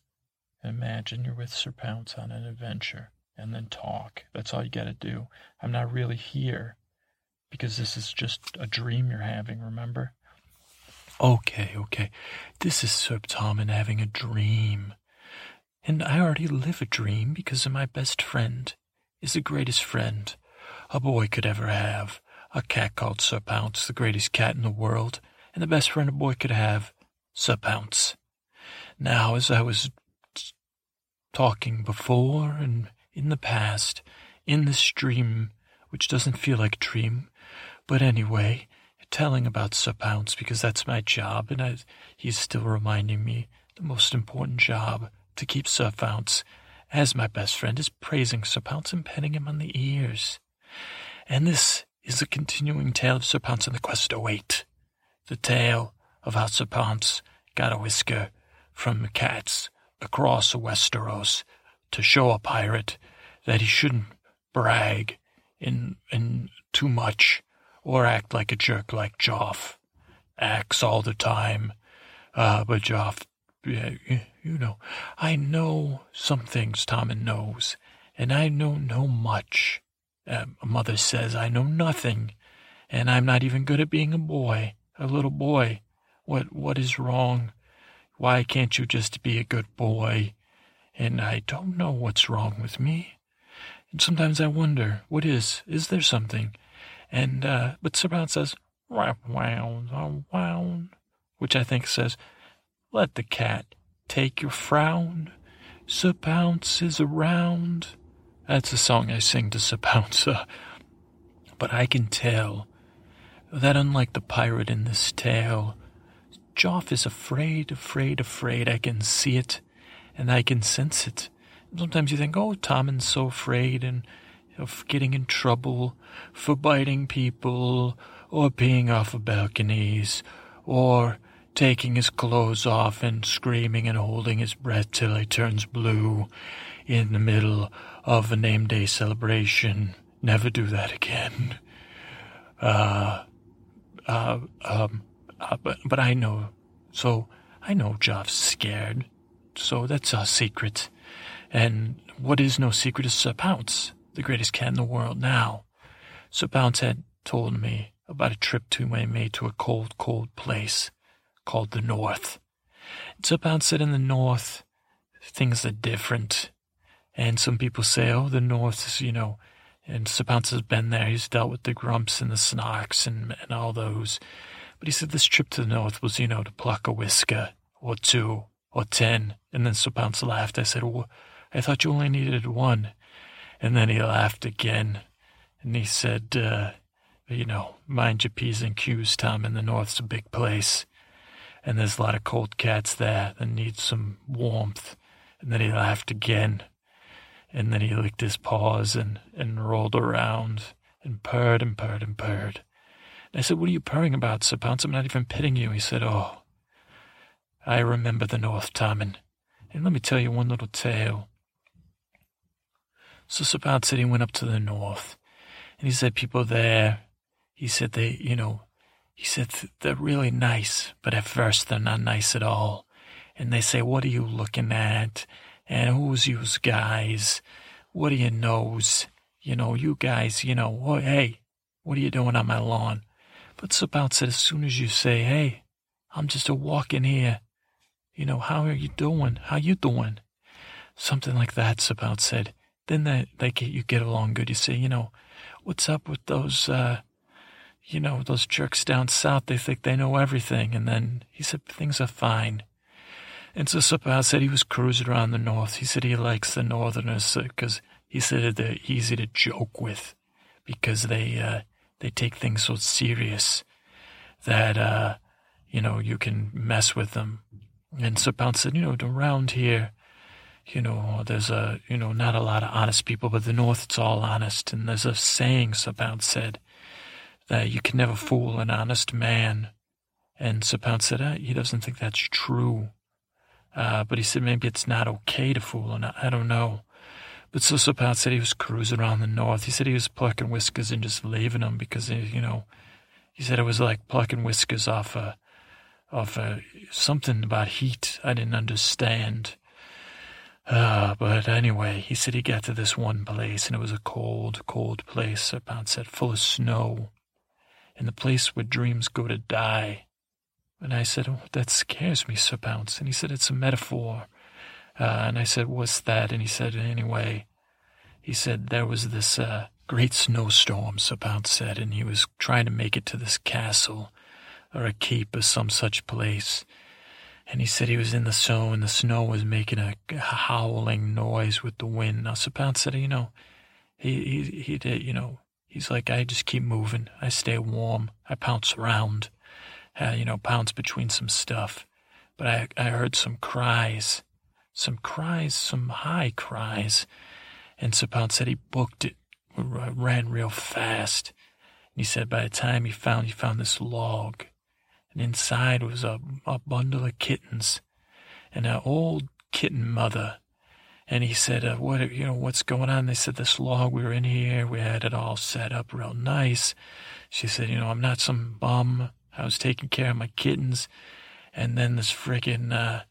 and Imagine you're with Sir Pounce on an adventure and then talk. That's all you got to do. I'm not really here because this is just a dream you're having, remember? Okay, okay. This is Sir Tommen having a dream. And I already live a dream because my best friend is the greatest friend a boy could ever have. A cat called Sir Pounce, the greatest cat in the world, and the best friend a boy could have, Sir Pounce. Now, as I was talking before and in the past, in this dream, which doesn't feel like a dream, but anyway, telling about Sir Pounce because that's my job, and I, he's still reminding me the most important job to keep Sir Pounce as my best friend, is praising Sir Pounce and petting him on the ears. And this is the continuing tale of Sir Pounce and the quest to wait. The tale of how Sir Pounce got a whisker from cats across Westeros to show a pirate that he shouldn't brag in in too much or act like a jerk like Joff. Acts all the time. Uh, but Joff yeah, you know, I know some things Tommen knows, and I know no much. Uh, mother says I know nothing, and I'm not even good at being a boy, a little boy. What what is wrong? Why can't you just be a good boy? And I don't know what's wrong with me. And sometimes I wonder, what is? Is there something? And uh, but Sir Pounce says, wow, wow, wow, which I think says, let the cat take your frown. Sir Pounce is around. That's a song I sing to. Uh, but I can tell that unlike the pirate in this tale, Joff is afraid, afraid, afraid. I can see it and I can sense it. Sometimes you think, oh, Tommen's so afraid and of getting in trouble for biting people or peeing off of balconies or taking his clothes off and screaming and holding his breath till he turns blue in the middle of a name day celebration. Never do that again. Uh, uh, um, uh, but, but I know, so I know Joff's scared, so that's a secret. And what is no secret is Sir Pounce, the greatest cat in the world now. Sir Pounce had told me about a trip to my made to a cold, cold place called the North. It's about said in the North, things are different. And some people say, oh, the North is, you know, and has been there. He's dealt with the grumps and the snarks and, and all those. But he said this trip to the North was, you know, to pluck a whisker or two or ten. And then Pounce laughed. I said, well, I thought you only needed one. And then he laughed again. And he said, uh, you know, mind your P's and Q's, Tom, and the North's a big place and there's a lot of cold cats there that need some warmth. And then he laughed again, and then he licked his paws and, and rolled around and purred and purred and purred. And I said, What are you purring about, Sir Pounce? I'm not even pitting you. He said, Oh, I remember the North, Tommen. And let me tell you one little tale. So Sir Pounce said he went up to the North, and he said people there, he said they, you know, he said, They're really nice, but at first they're not nice at all. And they say, What are you looking at? And who's yous guys? What do you knows? You know, you guys, you know, hey, what are you doing on my lawn? But Sapout said, as soon as you say, hey, I'm just a walking here, you know, how are you doing? How you doing? Something like that, Sapout said. Then they, they get, you get along good. You say, you know, what's up with those, uh, you know, those jerks down south? They think they know everything. And then he said, things are fine. And so Sapout said he was cruising around the north. He said he likes the northerners because uh, he said they're easy to joke with because they, uh, they take things so serious that, uh, you know, you can mess with them. And Sapout said, you know, around here, you know, there's a, you know, not a lot of honest people, but the North, it's all honest. And there's a saying, Sapout said, that you can never fool an honest man. And Sapout said, uh, he doesn't think that's true. Uh, but he said maybe it's not okay to fool an, I don't know. But so Sir Pounce said he was cruising around the North. He said he was plucking whiskers and just leaving them because, you know, he said it was like plucking whiskers off a, off a, something about heat I didn't understand. Uh, but anyway, he said he got to this one place, and it was a cold, cold place, about said, full of snow, and the place where dreams go to die. And I said, oh, that scares me, Sir Pounce. And he said, it's a metaphor. Uh, and I said, what's that? And he said, anyway, he said there was this uh, great snowstorm, Sir Pounce said, and he was trying to make it to this castle or a keep or some such place and he said he was in the snow and the snow was making a howling noise with the wind. Now, Sir Pounce said, you know, he, he, he did, you know, he's like, I just keep moving. I stay warm. I pounce around, uh, you know, pounce between some stuff. But I, I heard some cries, some cries, some high cries. And Sir Pounce said he booked it, ran real fast. And he said by the time he found, he found this log and inside was a, a bundle of kittens and an old kitten mother. And he said, uh, "What you know? What's going on?" They said, "This log. We were in here. We had it all set up real nice." She said, "You know, I'm not some bum. I was taking care of my kittens, and then this friggin', uh,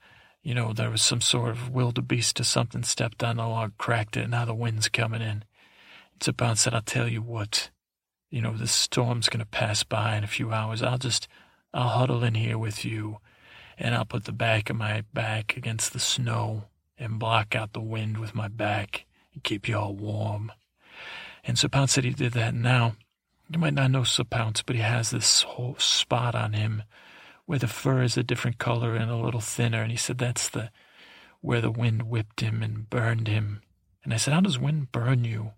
you know, there was some sort of wildebeest or something stepped on the log, cracked it, and now the wind's coming in." About said, "I'll tell you what. You know, this storm's gonna pass by in a few hours. I'll just." I'll huddle in here with you, and I'll put the back of my back against the snow and block out the wind with my back and keep you all warm. And Sir Pounce said he did that and now. You might not know Sir but he has this whole spot on him where the fur is a different color and a little thinner. And he said that's the where the wind whipped him and burned him. And I said, How does wind burn you?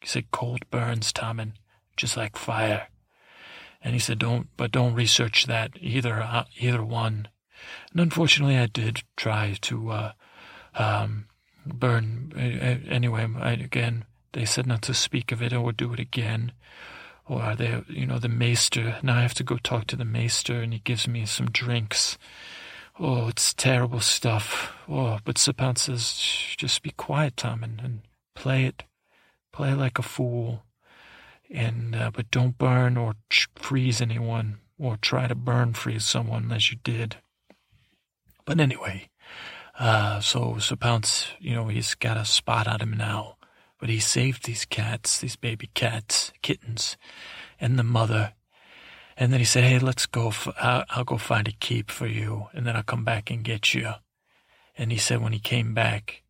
He said, Cold burns, Tommen, just like fire. And he said, "Don't, but don't research that either. Uh, either one." And unfortunately, I did try to uh, um, burn. Uh, anyway, I, again, they said not to speak of it or do it again. Or are they, you know, the maester. Now I have to go talk to the maester, and he gives me some drinks. Oh, it's terrible stuff. Oh, but Sir Pounce says, just be quiet, Tom, and, and play it. Play like a fool and uh, but don't burn or freeze anyone or try to burn freeze someone as you did. But anyway, uh, so so Pounce, you know, he's got a spot on him now, but he saved these cats, these baby cats, kittens, and the mother. And then he said, "Hey, let's go. F- I'll, I'll go find a keep for you, and then I'll come back and get you." And he said when he came back,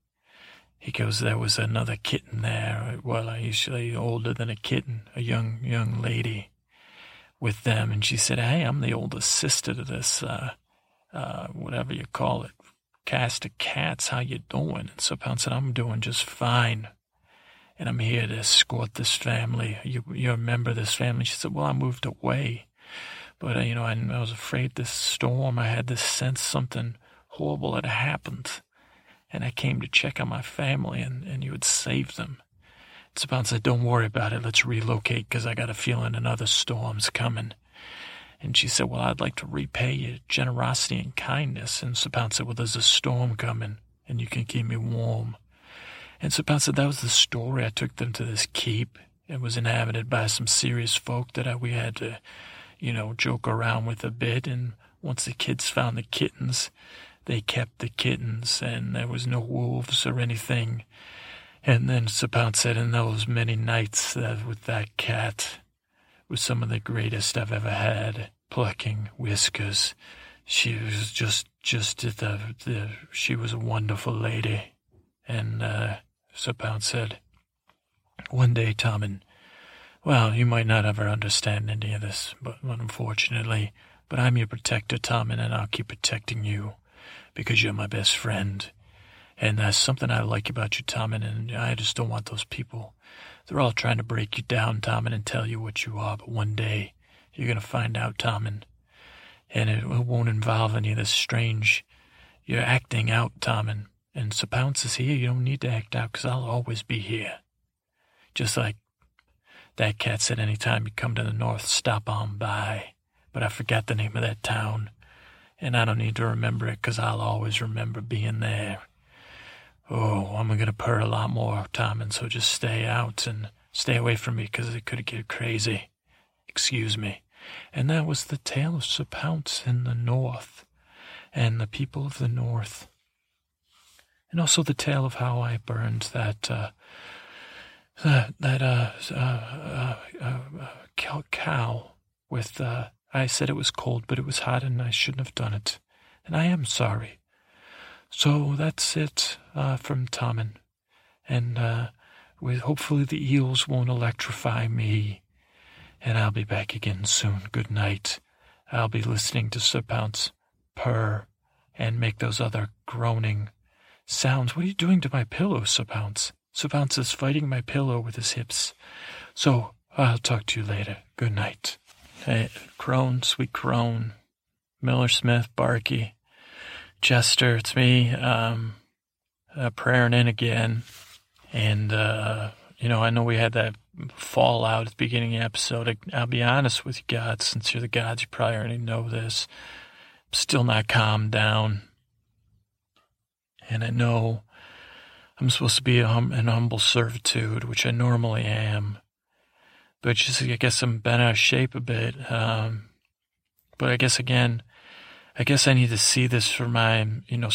he goes, there was another kitten there, well, usually older than a kitten, a young, young lady with them. And she said, hey, I'm the oldest sister to this, uh, uh, whatever you call it, cast of cats. How you doing? And so Pound said, I'm doing just fine. And I'm here to escort this family. You, you remember this family? She said, well, I moved away. But, uh, you know, I, I was afraid this storm, I had this sense something horrible had happened and I came to check on my family and, and you had saved them. Saban said, Don't worry about it. Let's relocate because I got a feeling another storm's coming. And she said, Well, I'd like to repay your generosity and kindness. And Saban said, Well, there's a storm coming and you can keep me warm. And Saban said, That was the story. I took them to this keep. It was inhabited by some serious folk that I, we had to, you know, joke around with a bit. And once the kids found the kittens, they kept the kittens, and there was no wolves or anything. And then Sir Pounce said, in those many nights uh, with that cat, was some of the greatest I've ever had. Plucking whiskers. She was just, just the, the, she was a wonderful lady. And, uh, Sir said, one day, Tommen, well, you might not ever understand any of this, but unfortunately, but I'm your protector, Tommen, and I'll keep protecting you because you're my best friend. And that's something I like about you, Tommen, and I just don't want those people. They're all trying to break you down, Tommen, and tell you what you are, but one day you're going to find out, Tommen. And it won't involve any of this strange. You're acting out, Tommen. And Sir Pounce is here. You don't need to act out, because I'll always be here. Just like that cat said any time you come to the north, stop on by. But I forgot the name of that town. And I don't need to remember it, because I'll always remember being there. Oh, I'm going to purr a lot more, Tom, and so just stay out and stay away from me because it could get crazy. Excuse me. And that was the tale of Sir Pounce in the north and the people of the north. And also the tale of how I burned that, uh, that, that, uh, uh, uh, uh cow with, I said it was cold, but it was hot and I shouldn't have done it. And I am sorry. So that's it from Tommen. And with hopefully the eels won't electrify me. And I'll be back again soon. Good night. I'll be listening to Sir Pounce purr and make those other groaning sounds. What are you doing to my pillow? Sir Pounce is fighting my pillow with his hips. So I'll talk to you later. Good night. Hey, crone, sweet crone. Miller Smith, Barky. Jester, it's me, um, uh, praying in again. And, uh, you know, I know we had that fallout at the beginning of the episode. I, will be honest with you, God, since you're the gods, you probably already know this. I'm still not calmed down. And I know I'm supposed to be hum- in humble servitude, which I normally am. But just, I guess I'm bent out of shape a bit. Um, but I guess, again, I guess I need to see this for my, you know,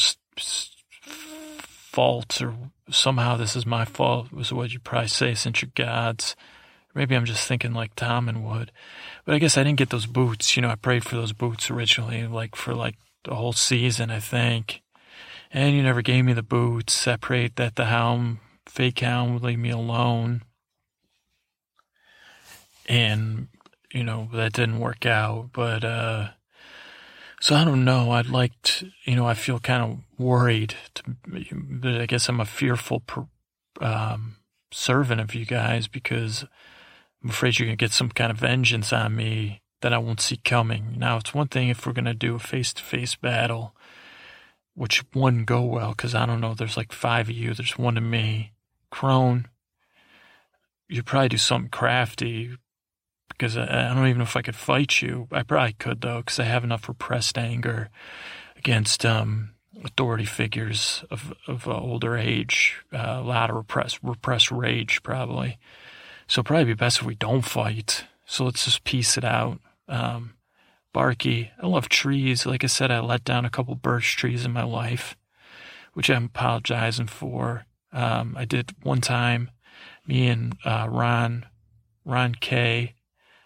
fault or somehow this is my fault was what you'd probably say since you're God's. Maybe I'm just thinking like Tommen would. But I guess I didn't get those boots. You know, I prayed for those boots originally, like for like the whole season, I think. And you never gave me the boots. separate that the hound, fake hound, would leave me alone. And, you know, that didn't work out. But, uh, so I don't know. I'd like to, you know, I feel kind of worried. To, I guess I'm a fearful um, servant of you guys because I'm afraid you're going to get some kind of vengeance on me that I won't see coming. Now, it's one thing if we're going to do a face to face battle, which wouldn't go well because I don't know. There's like five of you, there's one of me. Crone, you probably do something crafty, because I, I, don't even know if I could fight you. I probably could though, because I have enough repressed anger against um, authority figures of of uh, older age, uh, a lot of repressed repressed rage probably. So probably be best if we don't fight. So let's just piece it out. Um, Barky, I love trees. Like I said, I let down a couple birch trees in my life, which I'm apologizing for. Um, I did one time. Me and uh, Ron, Ron K,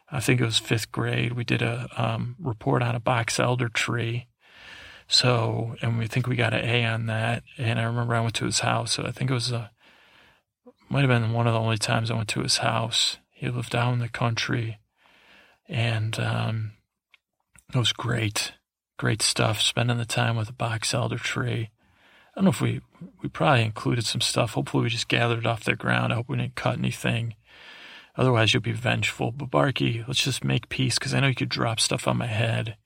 I think it was fifth grade. We did a um, report on a box elder tree. So, and we think we got an A on that. And I remember I went to his house. So I think it was a, might have been one of the only times I went to his house. He lived down in the country. And um, it was great, great stuff. Spending the time with a box elder tree. I don't know if we, we probably included some stuff. Hopefully we just gathered it off the ground. I hope we didn't cut anything. Otherwise, you'll be vengeful. But Barky, let's just make peace because I know you could drop stuff on my head,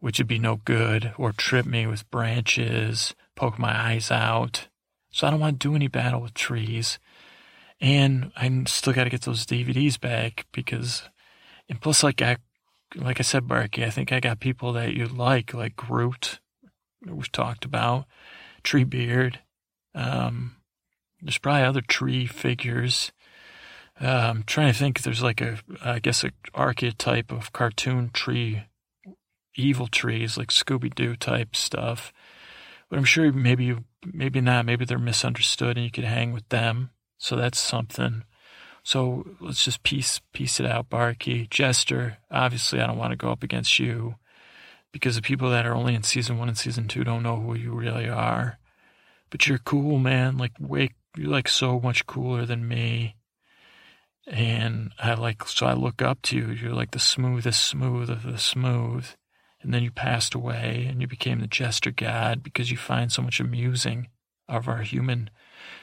which would be no good, or trip me with branches, poke my eyes out. So I don't want to do any battle with trees. And I still got to get those DVDs back because, and plus, like I, like I said, Barky, I think I got people that you like, like Groot, we've talked about, Treebeard. Um, there's probably other tree figures uh, I'm trying to think. There's like a, I guess, a archetype of cartoon tree, evil trees, like Scooby Doo type stuff. But I'm sure maybe you, maybe not. Maybe they're misunderstood, and you could hang with them. So that's something. So let's just piece piece it out, Barky. Jester, obviously I don't want to go up against you because the people that are only in season one and season two don't know who you really are. But you're cool, man. Like way you're like so much cooler than me. And I like so I look up to you. You're like the smoothest smooth of the smooth. And then you passed away and you became the jester god because you find so much amusing of our human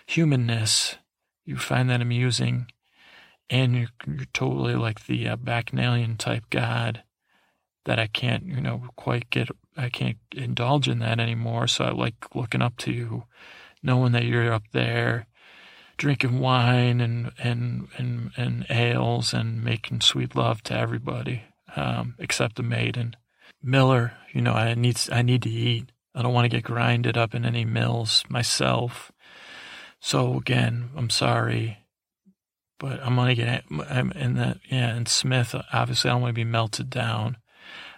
humanness. You find that amusing and you're, you're totally like the uh, Bacchanalian type god that I can't, you know, quite get, I can't indulge in that anymore. So I like looking up to you, knowing that you're up there drinking wine and, and, and, and ales and making sweet love to everybody, um, except the maiden. Miller, you know, I need, I need to eat. I don't want to get grinded up in any mills myself. So again, I'm sorry but I'm gonna get in that yeah. And Smith, obviously, I don't want to be melted down.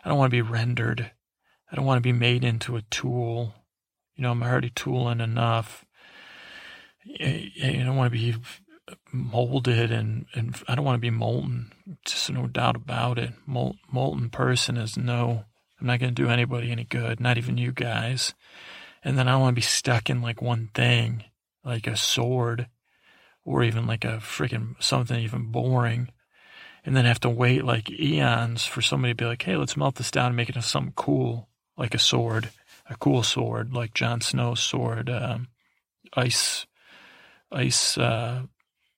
I don't want to be rendered. I don't want to be made into a tool. You know, I'm already tooling enough. I don't want to be molded and, and I don't want to be molten. Just no doubt about it. Mol- molten person is no, I'm not going to do anybody any good, not even you guys. And then I don't want to be stuck in like one thing, like a sword or even like a freaking something even boring and then have to wait like eons for somebody to be like, hey, let's melt this down and make it into something cool, like a sword, a cool sword, like Jon Snow's sword, um, ice, ice, uh,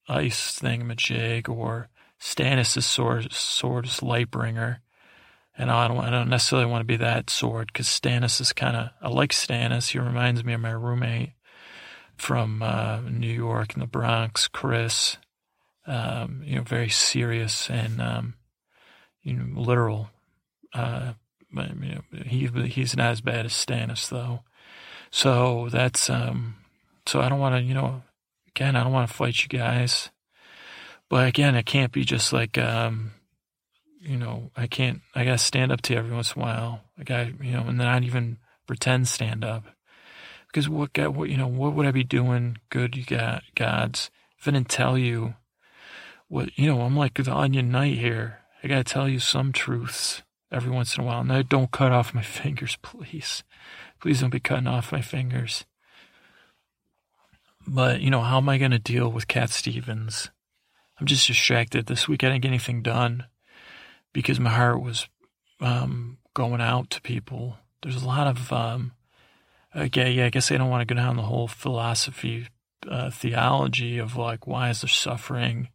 ice thingamajig, or Stannis' sword, sword Lightbringer. And I don't, I don't necessarily want to be that sword because Stannis is kind of, I like Stannis. He reminds me of my roommate from uh, New York and the Bronx, Chris. Um, you know, very serious and um, you know literal. Uh, but, you know, he he's not as bad as Stannis though. So that's um, so I don't want to you know again I don't want to fight you guys, but again it can't be just like um, you know I can't I gotta stand up to you every once in a while. I got you know and then not even pretend stand up. Because what God, what you know, what would I be doing good, you got gods, if I didn't tell you what you know? I'm like the Onion Knight here. I gotta tell you some truths every once in a while. No, don't cut off my fingers, please. Please don't be cutting off my fingers. But you know, how am I gonna deal with Cat Stevens? I'm just distracted this week. I didn't get anything done because my heart was um, going out to people. There's a lot of um, okay, yeah, I guess I don't want to go down the whole philosophy, uh, theology of like why is there suffering,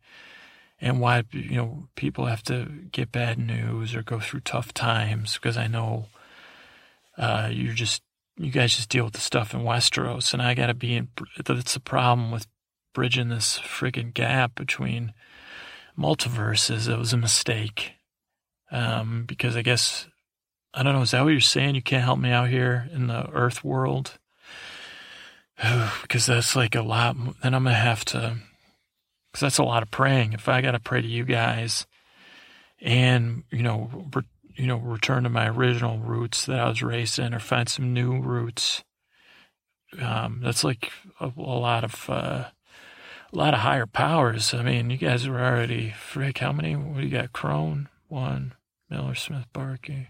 and why you know people have to get bad news or go through tough times. Because I know uh, you just you guys just deal with the stuff in Westeros, and I got to be in. That's the problem with bridging this friggin' gap between multiverses. It was a mistake. Um, because I guess I don't know. Is that what you're saying? You can't help me out here in the Earth world? because that's like a lot. Then I'm going to have to, because that's a lot of praying. If I got to pray to you guys and, you know, re, you know, return to my original roots that I was raised in or find some new roots, um, that's like a, a lot of, uh, a lot of higher powers. I mean, you guys are already, frick, how many? What do you got? Crone, one, Miller, Smith, Barky.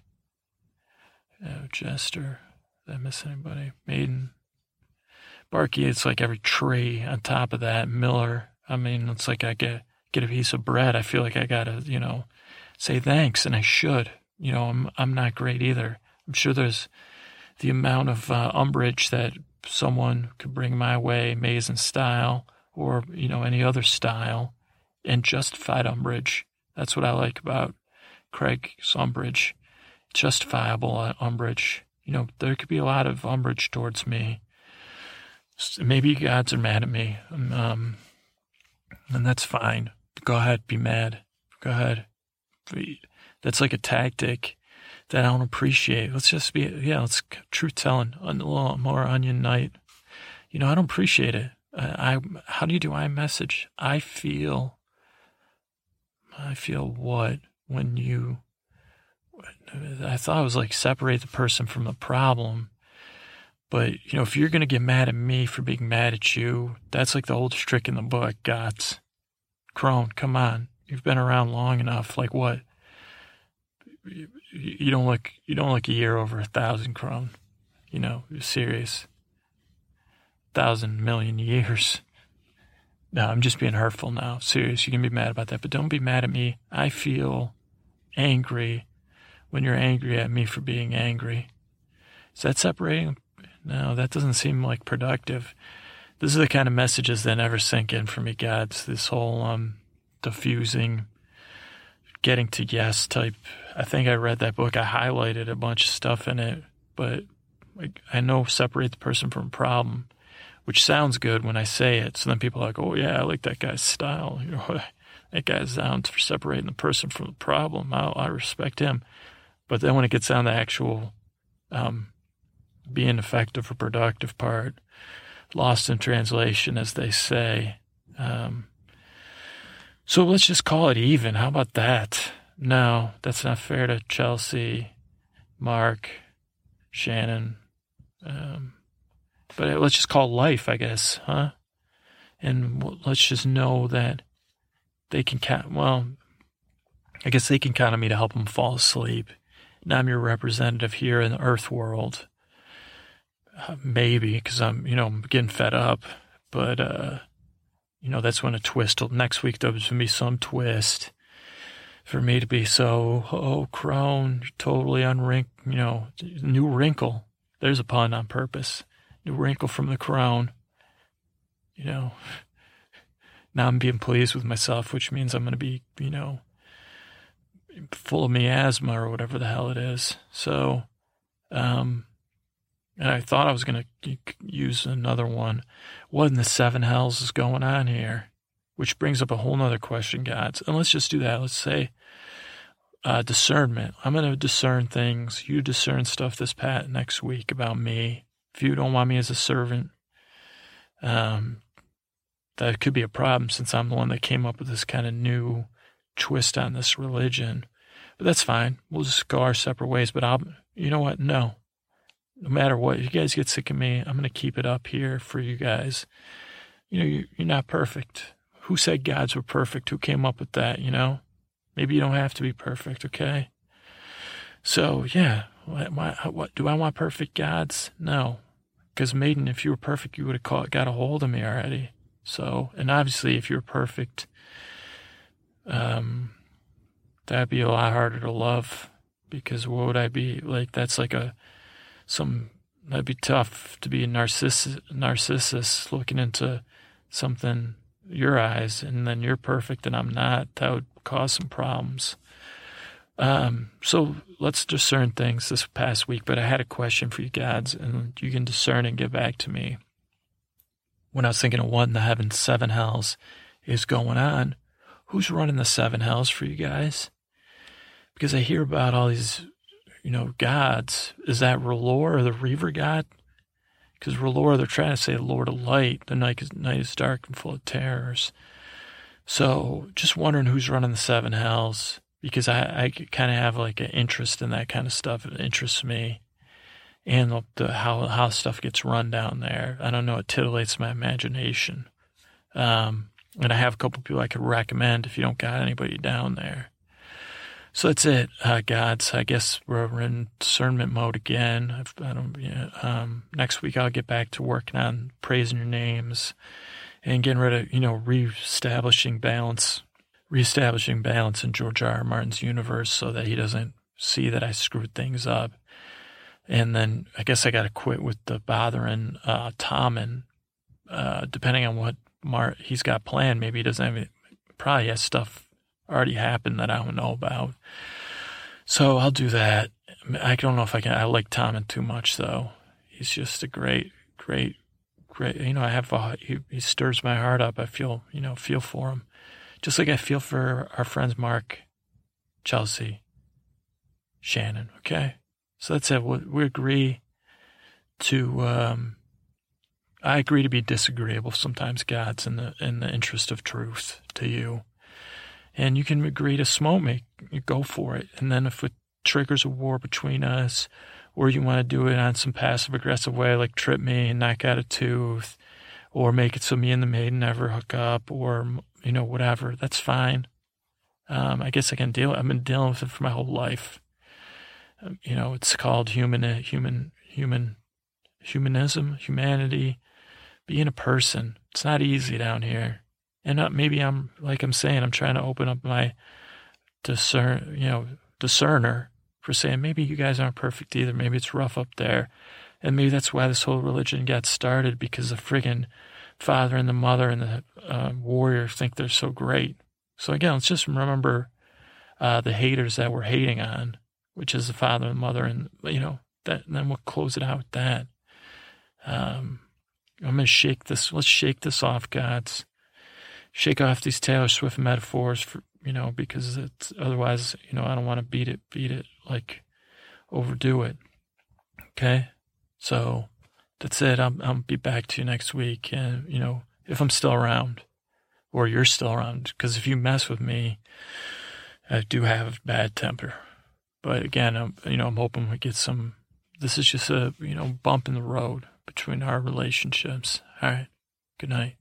Jester. Did I miss anybody? Maiden. Barky, it's like every tree on top of that. Miller. I mean, it's like I get get a piece of bread. I feel like I gotta, you know, say thanks, and I should. You know, I'm I'm not great either. I'm sure there's the amount of uh, umbrage that someone could bring my way, Mazin style, or you know any other style, and justified umbrage. That's what I like about Craig's umbrage justifiable umbrage. You know, there could be a lot of umbrage towards me. Maybe gods are mad at me, um, um, and that's fine. Go ahead, be mad. Go ahead. That's like a tactic that I don't appreciate. Let's just be, yeah, let's truth telling, a little more Onion Knight. You know, I don't appreciate it. I, I, how do you do I message? I feel, I feel what when you I thought it was like separate the person from the problem. But, you know, if you're going to get mad at me for being mad at you, that's like the oldest trick in the book, gods. Crone, come on. You've been around long enough. Like what? You, you don't look you don't look a year over a thousand Crone. You know, you're serious. Thousand million years. No, I'm just being hurtful now. Serious, you can be mad about that, but don't be mad at me. I feel angry when you're angry at me for being angry. Is that separating? No, that doesn't seem like productive. This is the kind of messages that never sink in for me, Gods. This whole um, diffusing, getting to yes type. I think I read that book. I highlighted a bunch of stuff in it, but like, I know separate the person from problem which sounds good when I say it. So then people are like, oh, yeah, I like that guy's style. You know, that guy's down for separating the person from the problem. I, I respect him. But then when it gets down to actual um, being effective or productive part, lost in translation, as they say. Um, so let's just call it even. How about that? No, that's not fair to Chelsea, Mark, Shannon. Um, but let's just call life, I guess, huh? And let's just know that they can count. Well, I guess they can count on me to help them fall asleep. And I'm your representative here in the Earth world. Uh, maybe because I'm, you know, I'm getting fed up. But uh, you know, that's when a twist. Next week there's gonna be some twist for me to be so oh Crone, totally unwrinkle. You know, new wrinkle. There's a pun on purpose new wrinkle from the crown. You know, now I'm being pleased with myself, which means I'm going to be, you know, full of miasma or whatever the hell it is. So, um, and I thought I was going to use another one. What in the seven hells is going on here? Which brings up a whole nother question, gods. And let's just do that. Let's say uh, discernment. I'm going to discern things. You discern stuff this pat next week about me if you don't want me as a servant, um, that could be a problem since I'm the one that came up with this kind of new twist on this religion. But that's fine. We'll just go our separate ways. But I'll, you know what? No. No matter what, if you guys get sick of me, I'm going to keep it up here for you guys. You know, you're not perfect. Who said gods were perfect? Who came up with that, you know? Maybe you don't have to be perfect, okay? So, yeah, what, what, what, do I want perfect gods? No. Because, maiden, if you were perfect, you would have caught, got a hold of me already. So, and obviously, if you're perfect, um, that'd be a lot harder to love. Because what would I be like? That's like a some that'd be tough to be a narcissus, narcissus looking into something your eyes, and then you're perfect and I'm not. That would cause some problems. Um, so let's discern things this past week, but I had a question for you guys, and you can discern and get back to me. When I was thinking of what in the heavens, seven hells is going on, who's running the seven hells for you guys? Because I hear about all these, you know, gods. Is that R'hllor or the Reaver god? Because R'hllor, they're trying to say Lord of Light. The night is, night is dark and full of terrors. So just wondering who's running the seven hells because I, I kind of have like an interest in that kind of stuff. It interests me. And the, the, how how stuff gets run down there. I don't know. It titillates my imagination. Um, and I have a couple people I could recommend if you don't got anybody down there. So that's it, uh, gods. I guess we're in discernment mode again. I don't, um, next week I'll get back to working on praising your names and getting rid of, you know, reestablishing balance reestablishing balance in George R. R. Martin's universe so that he doesn't see that I screwed things up. And then I guess I got to quit with the bothering uh, Tommen. Uh, depending on what Mart he's got planned, maybe he doesn't have it. Probably has stuff already happened that I don't know about. So I'll do that. I don't know if I can. I like Tommen too much though. He's just a great, great, great. You know, I have a, he, he stirs my heart up. I feel, you know, feel for him. Just like I feel for our friends Mark, Chelsea, Shannon. Okay. So that's it. We we agree to, um, I agree to be disagreeable sometimes, God's in the, in the interest of truth to you. And you can agree to smoke me. Go for it. And then if it triggers a war between us, or you want to do it on some passive aggressive way, like trip me and knock out a tooth, or make it so me and the maiden never hook up, or you know, whatever. That's fine. Um, I guess I can deal. I've been dealing with it for my whole life. Um, you know, it's called human, human, human, humanism, humanity, being a person. It's not easy down here. And uh, maybe I'm, like I'm saying, I'm trying to open up my discern, you know, discerner for saying maybe you guys aren't perfect either. Maybe it's rough up there. And maybe that's why this whole religion got started because the friggin' father and the mother and the uh, warrior think they're so great. So again, let's just remember uh, the haters that we're hating on, which is the father and mother, and you know that. And then we'll close it out with that. Um, I'm gonna shake this. Let's shake this off, gods. Shake off these Taylor Swift metaphors for you know because it's otherwise you know I don't want to beat it, beat it like overdo it. Okay, so that's it. I'll, I'll be back to you next week. And, you know, if I'm still around or you're still around, because if you mess with me, I do have bad temper. But again, I'm, you know, I'm hoping we get some, this is just a, you know, bump in the road between our relationships. All right. Good night.